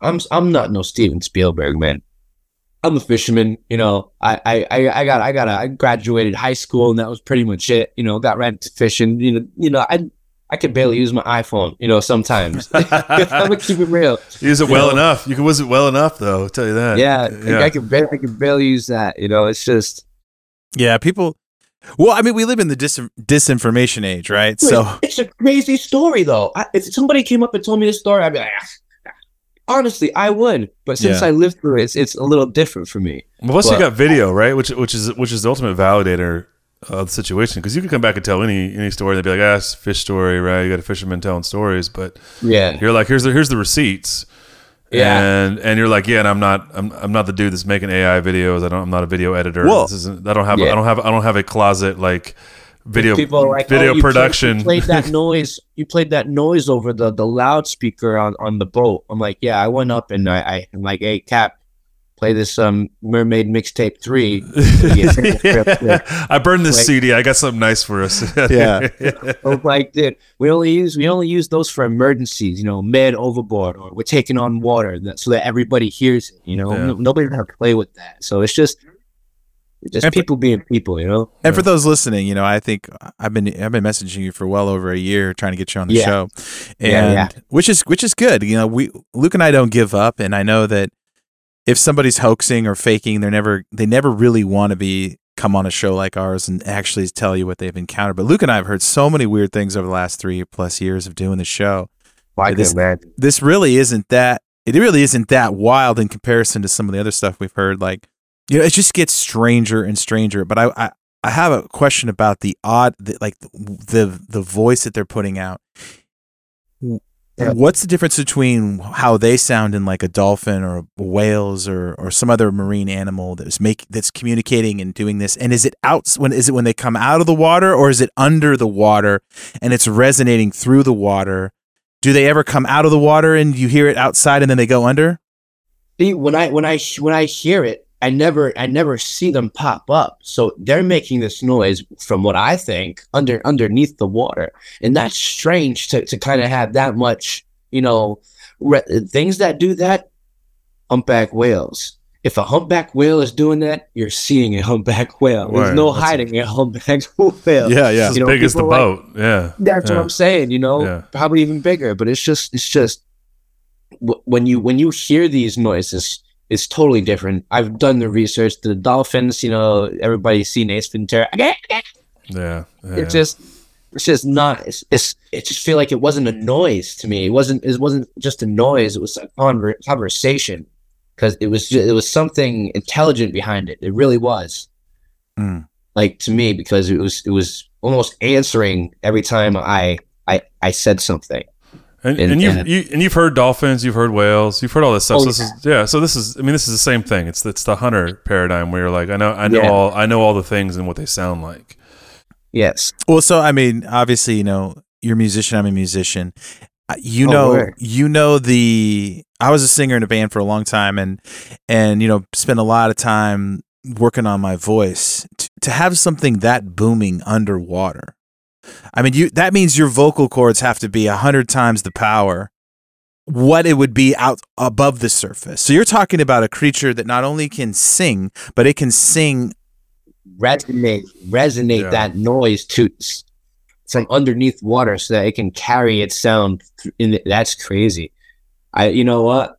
I'm I'm not no Steven Spielberg, man. I'm a fisherman, you know. I, I, I, I got I got a, I graduated high school and that was pretty much it. You know, got right into fishing. You know, you know, I I could barely use my iPhone. You know, sometimes I'm gonna keep it real. use it you well know? enough. You can use it well enough though. I'll tell you that. Yeah, yeah. I can barely, I can barely use that. You know, it's just Yeah, people. Well, I mean, we live in the dis- disinformation age, right? So it's a crazy story though. I, if somebody came up and told me this story, I'd be like, "Ah." Honestly, I would. But since Yeah. I lived through it, it's it's a little different for me. Well, plus you got video, right? Which which is which is the ultimate validator of the situation because you can come back and tell any any story and they'd be like, ah, it's a fish story, right? You got a fisherman telling stories, but Yeah. you're like, here's the here's the receipts. Yeah. and and you're like, yeah, and I'm not, I'm, I'm not the dude that's making AI videos. I don't, I'm not a video editor. Well- this isn't, I don't have, Yeah. I don't have, I don't have a closet like video, people are like video "Oh, played- production. you played that noise. You played that noise over the the loudspeaker on on the boat. I'm like, yeah. I went up and I, I I'm like, hey, Cap, play this um Mermaid mixtape three. I burned this Like- CD. I got something nice for us. Yeah. Like, dude, we only use we only use those for emergencies. You know, mid overboard or we're taking on water that, so that everybody hears it. You know, Yeah. No- nobody to play with that. So it's just just And for- people being people. You know. And for those listening, you know, I think I've been I've been messaging you for well over a year trying to get you on the Yeah. show, and Yeah, yeah. which is which is good. You know, we Luke and I don't give up, and I know that if somebody's hoaxing or faking, they're never they never really want to be come on a show like ours and actually tell you what they've encountered. But Luke and I have heard so many weird things over the last three plus years of doing the show. Why This-? This really isn't that. It really isn't that wild in comparison to some of the other stuff we've heard. Like, you know, it just gets stranger and stranger. But I, I, I have a question about the odd, the, like the the voice that they're putting out. Yeah. What's the difference between how they sound in like a dolphin or whales or or some other marine animal that's make that's communicating and doing this? And is it out when is it when they come out of the water or is it under the water and it's resonating through the water? Do they ever come out of the water and you hear it outside and then they go under? See, when I when I when I hear it, I never I never see them pop up. So they're making this noise from what I think under underneath the water, and that's strange to to kind of have that much, you know, re- things that do that. Humpback whales. If a humpback whale is doing that, you're seeing a humpback whale. There's no that's- hiding a humpback whale. Yeah, yeah. It's as know, big as the are boat. yeah. That's yeah. what I'm saying. You know, Yeah. probably even bigger. But it's just, it's just wh- when you when you hear these noises, it's totally different. I've done the research. The dolphins, you know, everybody's seen Ace Ventura. Yeah. yeah. It's just, it's just not. It's, it's it just feel like it wasn't a noise to me. It wasn't. It wasn't just a noise. It was a conver- conversation because it was it was something intelligent behind it. It really was. Mm. Like to me, because it was it was almost answering every time I I I said something. And, And- and you've and- you, and you've heard dolphins, you've heard whales, you've heard all this stuff. Oh, so this is yeah. So this is I mean this is the same thing. It's it's the hunter paradigm where you're like I know I know Yeah. all I know all the things and what they sound like. Yes. Well, so I mean, obviously, you know, you're a musician. I'm a musician. Uh, You Oh, know, word. you know the. I was a singer in a band for a long time, and and you know spent a lot of time working on my voice T- to have something that booming underwater. I mean, you that means your vocal cords have to be a hundred times the power what it would be out above the surface. So you're talking about a creature that not only can sing, but it can sing resonate resonate Yeah. that noise to from underneath water so that it can carry its sound in the, that's crazy i you know what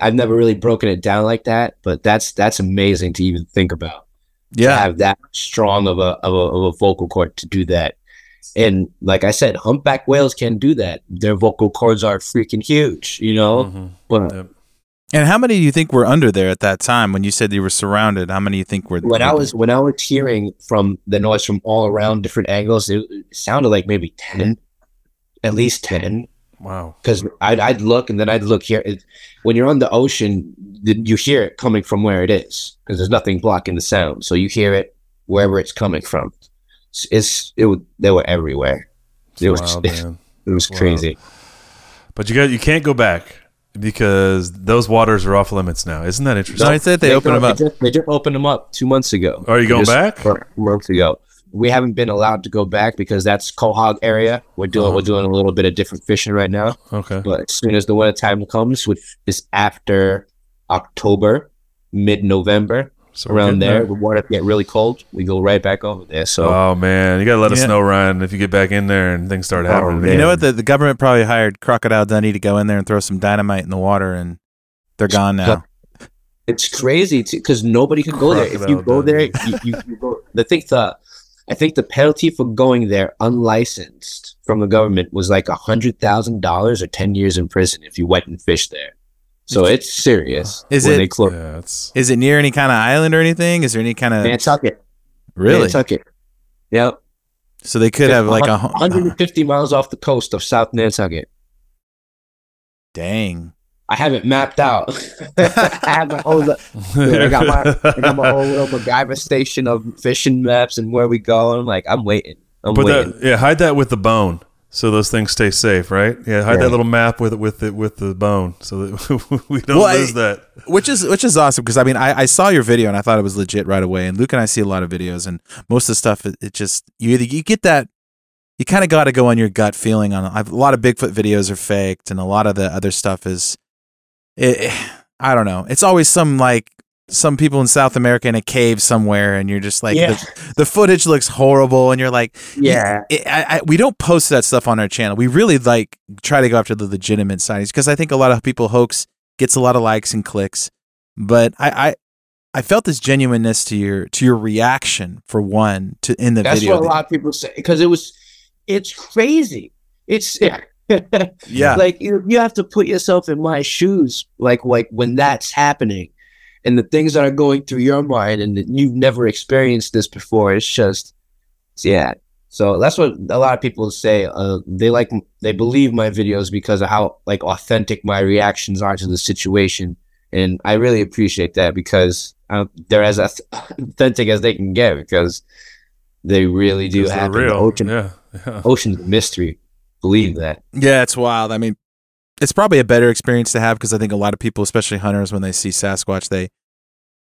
i've never really broken it down like that but that's that's amazing to even think about Yeah. to Yeah. have that strong of a, of a of a vocal cord to do that and like i said humpback whales can do that their vocal cords are freaking huge you know Mhm. but Yep. And how many do you think were under there at that time when you said you were surrounded? How many do you think were when I was when I was hearing from the noise from all around different angles, it, it sounded like maybe ten, at least ten. Wow. Because I'd, I'd look and then I'd look here. It, when you're on the ocean, you hear it coming from where it is because there's nothing blocking the sound, so you hear it wherever it's coming from. It's, it's it they were everywhere. It was wild, man. it was Wild. crazy. But you got you can't go back because those waters are off limits now. Isn't that interesting? No, I said they opened them up. They just, they just opened them up two months ago. Are you going Just back? a month ago. We haven't been allowed to go back because that's Quahog area. We're doing Uh-huh. we're doing a little bit of different fishing right now. Okay. But as soon as the winter time comes, which is after October, mid November, So around getting there, the water get really cold. We go right back over there. So Oh man, you gotta let us Yeah. know, Ryan, if you get back in there and things start oh, happening. man. You know what? The, the government probably hired Crocodile Dundee to go in there and throw some dynamite in the water, and they're gone now. it's crazy because nobody can go there. If you Crocodile go there, Dundee. you, you, you go. I think the I think the penalty for going there unlicensed from the government was like a hundred thousand dollars or ten years in prison if you went and fished there. So it's serious. Uh, is when it- close Yeah, it's Is it near any kind of island or anything? Is there any kind of Nantucket. really? Nantucket. Yep. So they could have like a 150 miles off the coast of South Nantucket. dang. I haven't mapped out. I have my own. I got my I got my own little MacGyver station of fishing maps and where we go. I'm like, I'm waiting. I'm waiting. that, yeah, hide that with the bone so those things stay safe, right? Yeah, hide Yeah. that little map with with it with the bone so that we don't Well, I- lose that. which is which is awesome because I mean I, I saw your video and I thought it was legit right away. And Luke and I see a lot of videos, and most of the stuff it, it just you either you get that you kind of got to go on your gut feeling on. I've, a lot of Bigfoot videos are faked, and a lot of the other stuff is it, I don't know. It's always some like some people in South America in a cave somewhere, and you're just like Yeah. the, the footage looks horrible, and you're like Yeah. it, I, I, we don't post that stuff on our channel. We really like try to go after the legitimate sightings because I think a lot of people hoax gets a lot of likes and clicks. But I, I I felt this genuineness to your to your reaction for one to in the That's video. That's what a lot of people say because it was, it's crazy. It's Yeah. Like you, you have to put yourself in my shoes, like like when that's happening, and the things that are going through your mind, and you've never experienced this before. It's just, yeah. So that's what a lot of people say. Uh, they like they believe my videos because of how like authentic my reactions are to the situation, and I really appreciate that because uh, they're as authentic as they can get because they really do Because they're happen. The real. ocean, Yeah, yeah. ocean's a mystery. Believe that. Yeah, it's wild. I mean, it's probably a better experience to have because I think a lot of people, especially hunters, when they see Sasquatch, they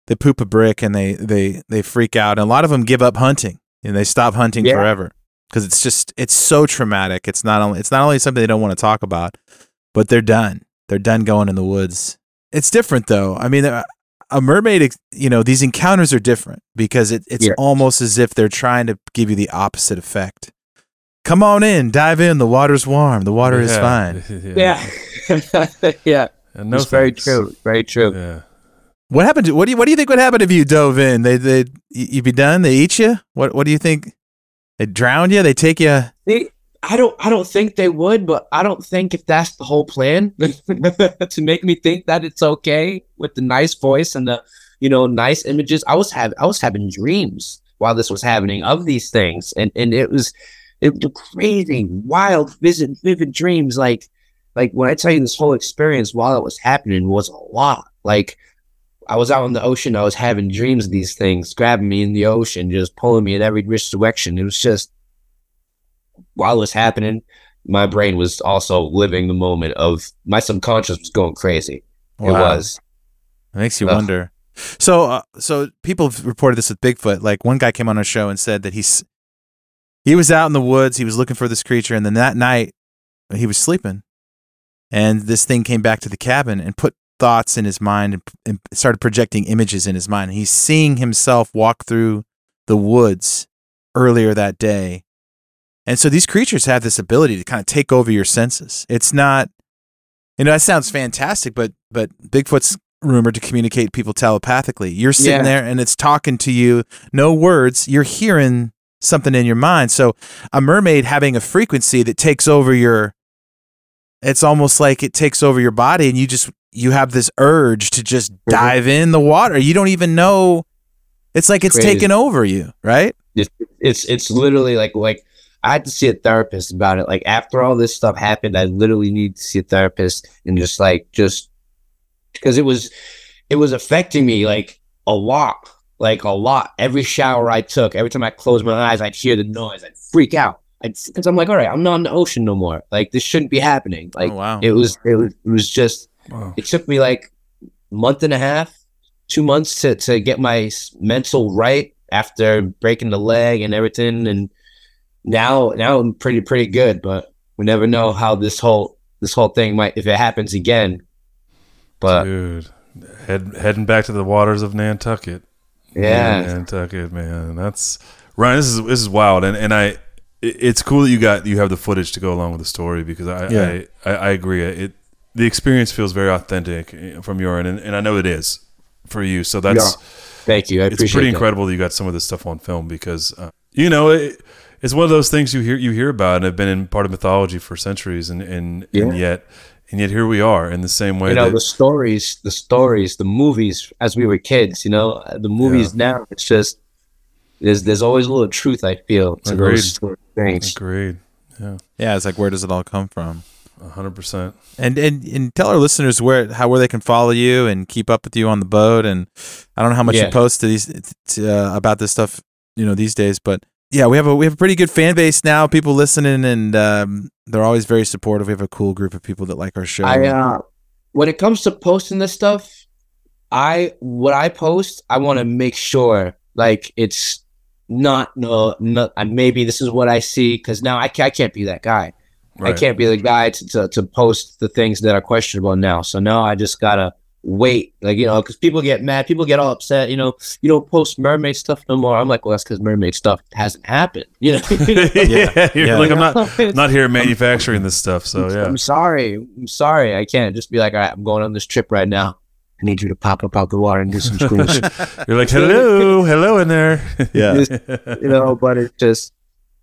they poop a brick and they they they freak out, and a lot of them give up hunting and they stop hunting Yeah. forever because it's just it's so traumatic. It's not only it's not only something they don't want to talk about, but they're done. They're done going in the woods. It's different though. I mean, a a mermaid, you know, these encounters are different because it, it's Yeah. almost as if they're trying to give you the opposite effect. Come on in, dive in. The water's warm. The water is fine. Yeah. yeah. And no it's very true. Very true. Yeah. What happened? To, what do you What do you think would happen if you dove in? They they you you'd be done. They eat you. What What do you think? They drown you. They take you. They, I don't I don't think they would, but I don't think if that's the whole plan to make me think that it's okay with the nice voice and the you know nice images. I was having I was having dreams while this was happening of these things, and and it was it was crazy, wild, vivid, vivid dreams. Like like when I tell you this whole experience while it was happening was a lot. Like I was out in the ocean, I was having dreams of these things grabbing me in the ocean, just pulling me in every which direction. It was just while it was happening, my brain was also living the moment of my subconscious was going crazy. It was. It makes you Ugh. wonder. So, uh, so people have reported this with Bigfoot. Like one guy came on a show and said that he's he was out in the woods, he was looking for this creature, and then that night he was sleeping, and this thing came back to the cabin and put thoughts in his mind and, and started projecting images in his mind. He's seeing himself walk through the woods earlier that day, and so these creatures have this ability to kind of take over your senses. It's not you know, that sounds fantastic, but but Bigfoot's rumored to communicate people telepathically. You're sitting Yeah. there and it's talking to you, no words. You're hearing something in your mind. So a mermaid having a frequency that takes over your it's almost like it takes over your body and you just you have this urge to just mm-hmm. dive in the water. You don't even know it's like it's Crazy. taking over you, right? It's it's it's literally like like I had to see a therapist about it. Like after all this stuff happened, I literally need to see a therapist and just like just because it was it was affecting me like a lot, like a lot. Every shower I took, every time I closed my eyes, I'd hear the noise. I'd freak out. Because I'm like, all right, I'm not in the ocean no more. Like this shouldn't be happening. Like Oh, wow. it was it was it was just Wow. it took me like a month and a half, two months to, to get my mental right after breaking the leg and everything. And now, now I'm pretty, pretty good, but we never know how this whole, this whole thing might, if it happens again. But Dude, head, heading back to the waters of Nantucket. Yeah. Nantucket, man. That's Ryan. This is this is wild, and and I, it's cool that you got you have the footage to go along with the story because I Yeah. I, I, I agree. It the experience feels very authentic eh, from your end, and, and I know it is for you. So that's Yeah. Thank you. I it's pretty that. incredible that you got some of this stuff on film because uh, you know it, it's one of those things you hear you hear about and have been in part of mythology for centuries, and and, and yet and yet here we are in the same way you know, that the stories, the stories, the movies as we were kids, you know, uh, the movies now, it's just, there's, there's always a little truth I feel to Agreed. those sort of things. agreed. Yeah, Yeah, it's like where does it all come from? Hundred percent. And and and tell our listeners where how where they can follow you and keep up with you on the boat. And I don't know how much you post to these to, uh, about this stuff, you know, these days. But yeah, we have a we have a pretty good fan base now. People listening, and um, they're always very supportive. We have a cool group of people that like our show. I uh when it comes to posting this stuff, I what I post, I want to make sure like it's not no no maybe this is what I see because now I I can't be that guy. I can't be the guy to, to to post the things that are questionable now. So now I just gotta wait, like you know, because people get mad, people get all upset. You know, you don't post mermaid stuff no more. I'm like, well, that's because mermaid stuff hasn't happened. You know, yeah, you're Yeah. like I'm not not here manufacturing this stuff. So yeah, I'm sorry. I'm sorry. I can't just be like, all right, I'm going on this trip right now. I need you to pop up out the water and do some screws. you're like hello, hello in there. Yeah. you know, but it's just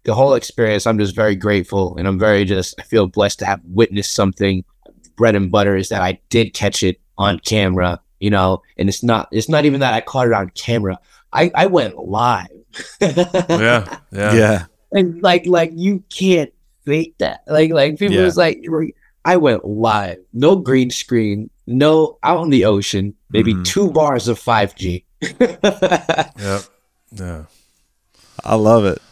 the whole experience. I'm just very grateful and I'm very just, I feel blessed to have witnessed something. Bread and butter is that I did catch it on camera, you know, and it's not, it's not even that I caught it on camera. I, I went live. yeah, yeah, yeah, and like like you can't fake that. Like like people Yeah. was like I went live, no green screen, no out in the ocean, maybe Mhm. two bars of five G. yeah, yeah. I love it.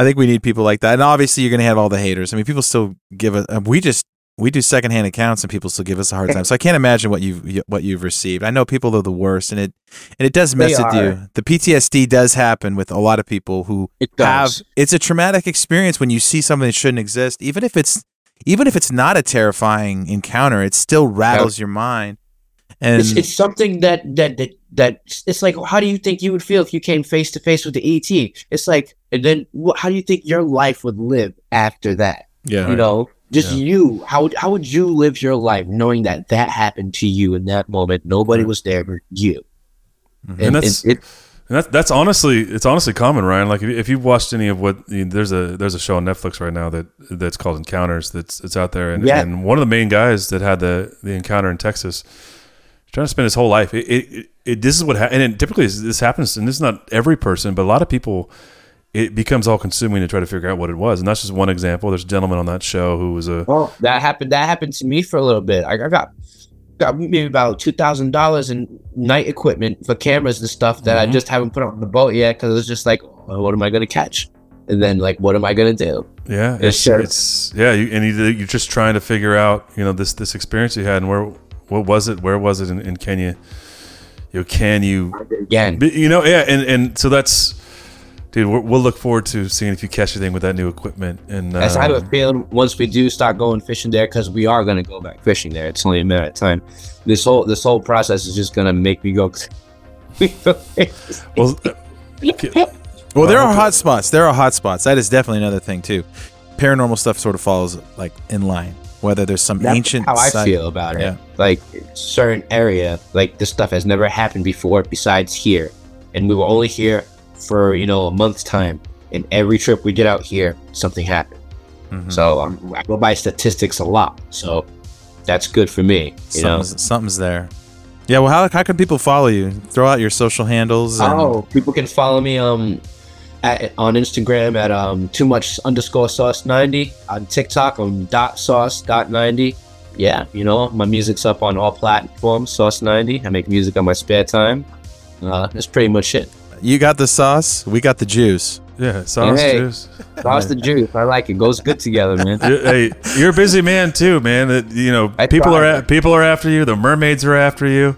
I think we need people like that, and obviously you're going to have all the haters. I mean, people still give us. We just we do secondhand accounts, and people still give us a hard time. So I can't imagine what you've what you've received. I know people are the worst, and it and it does mess They with you. The PTSD does happen with a lot of people who It have. It's a traumatic experience when you see something that shouldn't exist, even if it's even if it's not a terrifying encounter. It still rattles your mind. And it's, it's something that that that that it's like how do you think you would feel if you came face to face with the ET? It's like and then how do you think your life would live after that? yeah, You know, just Yeah. you. How would how would you live your life knowing that that happened to you in that moment? Nobody Right. was there but you. Mm-hmm. And that's- it, And that's that's honestly it's honestly common, Ryan. Like if, if you've watched any of what you know, there's a there's a show on Netflix right now that that's called Encounters that's it's out there, and, Yeah. and one of the main guys that had the the encounter in Texas, trying to spend his whole life. It, it, it, this is what ha- and it, typically this- this happens, and this is not every person, but a lot of people. It becomes all consuming to try to figure out what it was, and that's just one example. There's a gentleman on that show who was a Well, that happened. That happened to me for a little bit. I, I got got maybe about two thousand dollars in night equipment for cameras and stuff that Mhm. I just haven't put on the boat yet because it was just like, well, what am I going to catch? and then like, what am I gonna do? Yeah, it's, sir. it's yeah, you, and you, you're just trying to figure out, you know, this this experience you had, and where, what was it? Where was it in, in Kenya? You know, can you again? You know, yeah, and and so that's, dude, we'll, we'll look forward to seeing if you catch anything with that new equipment. And As I have a um, feeling once we do start going fishing there, because we are gonna go back fishing there. It's only a matter of time. This whole this whole process is just gonna make me go. well, Well, there are hot spots. There are hot spots. That is definitely another thing too. Paranormal stuff sort of follows like in line. Whether there's some That's ancient how I feel about it. Yeah. Like certain area, like this stuff has never happened before besides here, and we were only here for you know a month's time. And every trip we did out here, something happened. Mm-hmm. So um, I go by statistics a lot. So that's good for me. You know. something's, something's there. Yeah. Well, how how can people follow you? Throw out your social handles. And, Oh, people can follow me um at, on Instagram at um too much underscore sauce ninety on TikTok I'm dot sauce dot ninety. Yeah, you know my music's up on all platforms. Sauce ninety. I make music on my spare time. Uh, that's pretty much it. You got the sauce. We got the juice. Yeah, sauce Hey, juice. Sauce the juice. I like it. Goes good together, man. you- hey, you're a busy man too, man. That you know, people try. are a- people are after you. The mermaids are after you.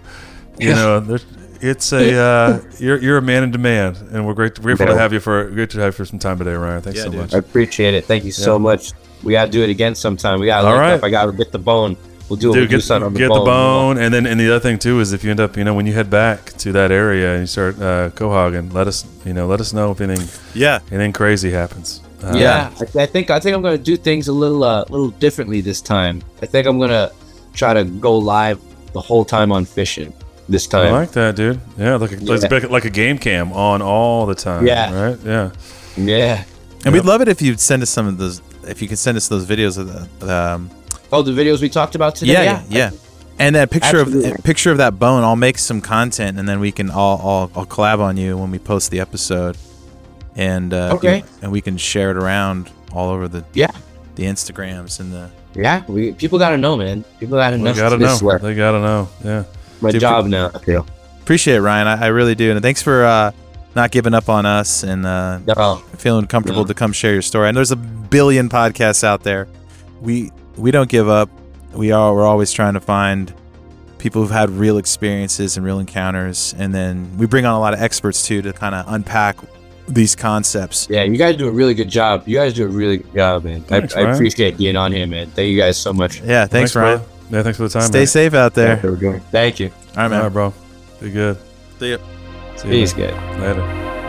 You know, there's- it's a uh, you're you're a man in demand, and we're great grateful to have you for great to have you for some time today, Ryan. Thanks so much. I appreciate it. Thank you so much. We gotta do it again sometime. We gotta All link right. up. I gotta get the bone. We'll do it. Dude, we'll do get, something on the get bone. the bone, and then and the other thing too is if you end up, you know, when you head back to that area and you start uh, quahogging, let us, you know, let us know if anything, yeah, anything crazy happens. Uh, yeah, I, I think I think I'm gonna do things a little uh, little differently this time. I think I'm gonna try to go live the whole time on fishing this time. I like that, dude. Yeah, like a, Yeah. like, like a game cam on all the time. Yeah. right. Yeah, yeah. And we'd love it if you'd send us some of those. If you could send us those videos of the. Um, Oh, the videos we talked about today. yeah, yeah, yeah. And that picture Absolutely. of picture of that bone. I'll make some content, and then we can all all I'll collab on you when we post the episode, and uh, Okay. you- and we can share it around all over the Yeah. the Instagrams and the Yeah, we people gotta know, man. People gotta they know. gotta know. They gotta know. Yeah, My Dude, job now. I feel. Appreciate it, Ryan. I, I really do, and thanks for uh, not giving up on us and uh, feeling comfortable No. to come share your story. And there's a billion podcasts out there. We we don't give up. We are we're always trying to find people who've had real experiences and real encounters, and then we bring on a lot of experts too to kind of unpack these concepts. Yeah, you guys do a really good job. You guys do a really good job, man. Thanks, I, I Ryan. appreciate being on here, man. Thank you guys so much. Yeah, thanks, Ryan. bro. Yeah, thanks for the time. Stay man. safe out there. Thank you. All right, man. All right, bro. Be good. See ya. See you, Peace, guys. Later.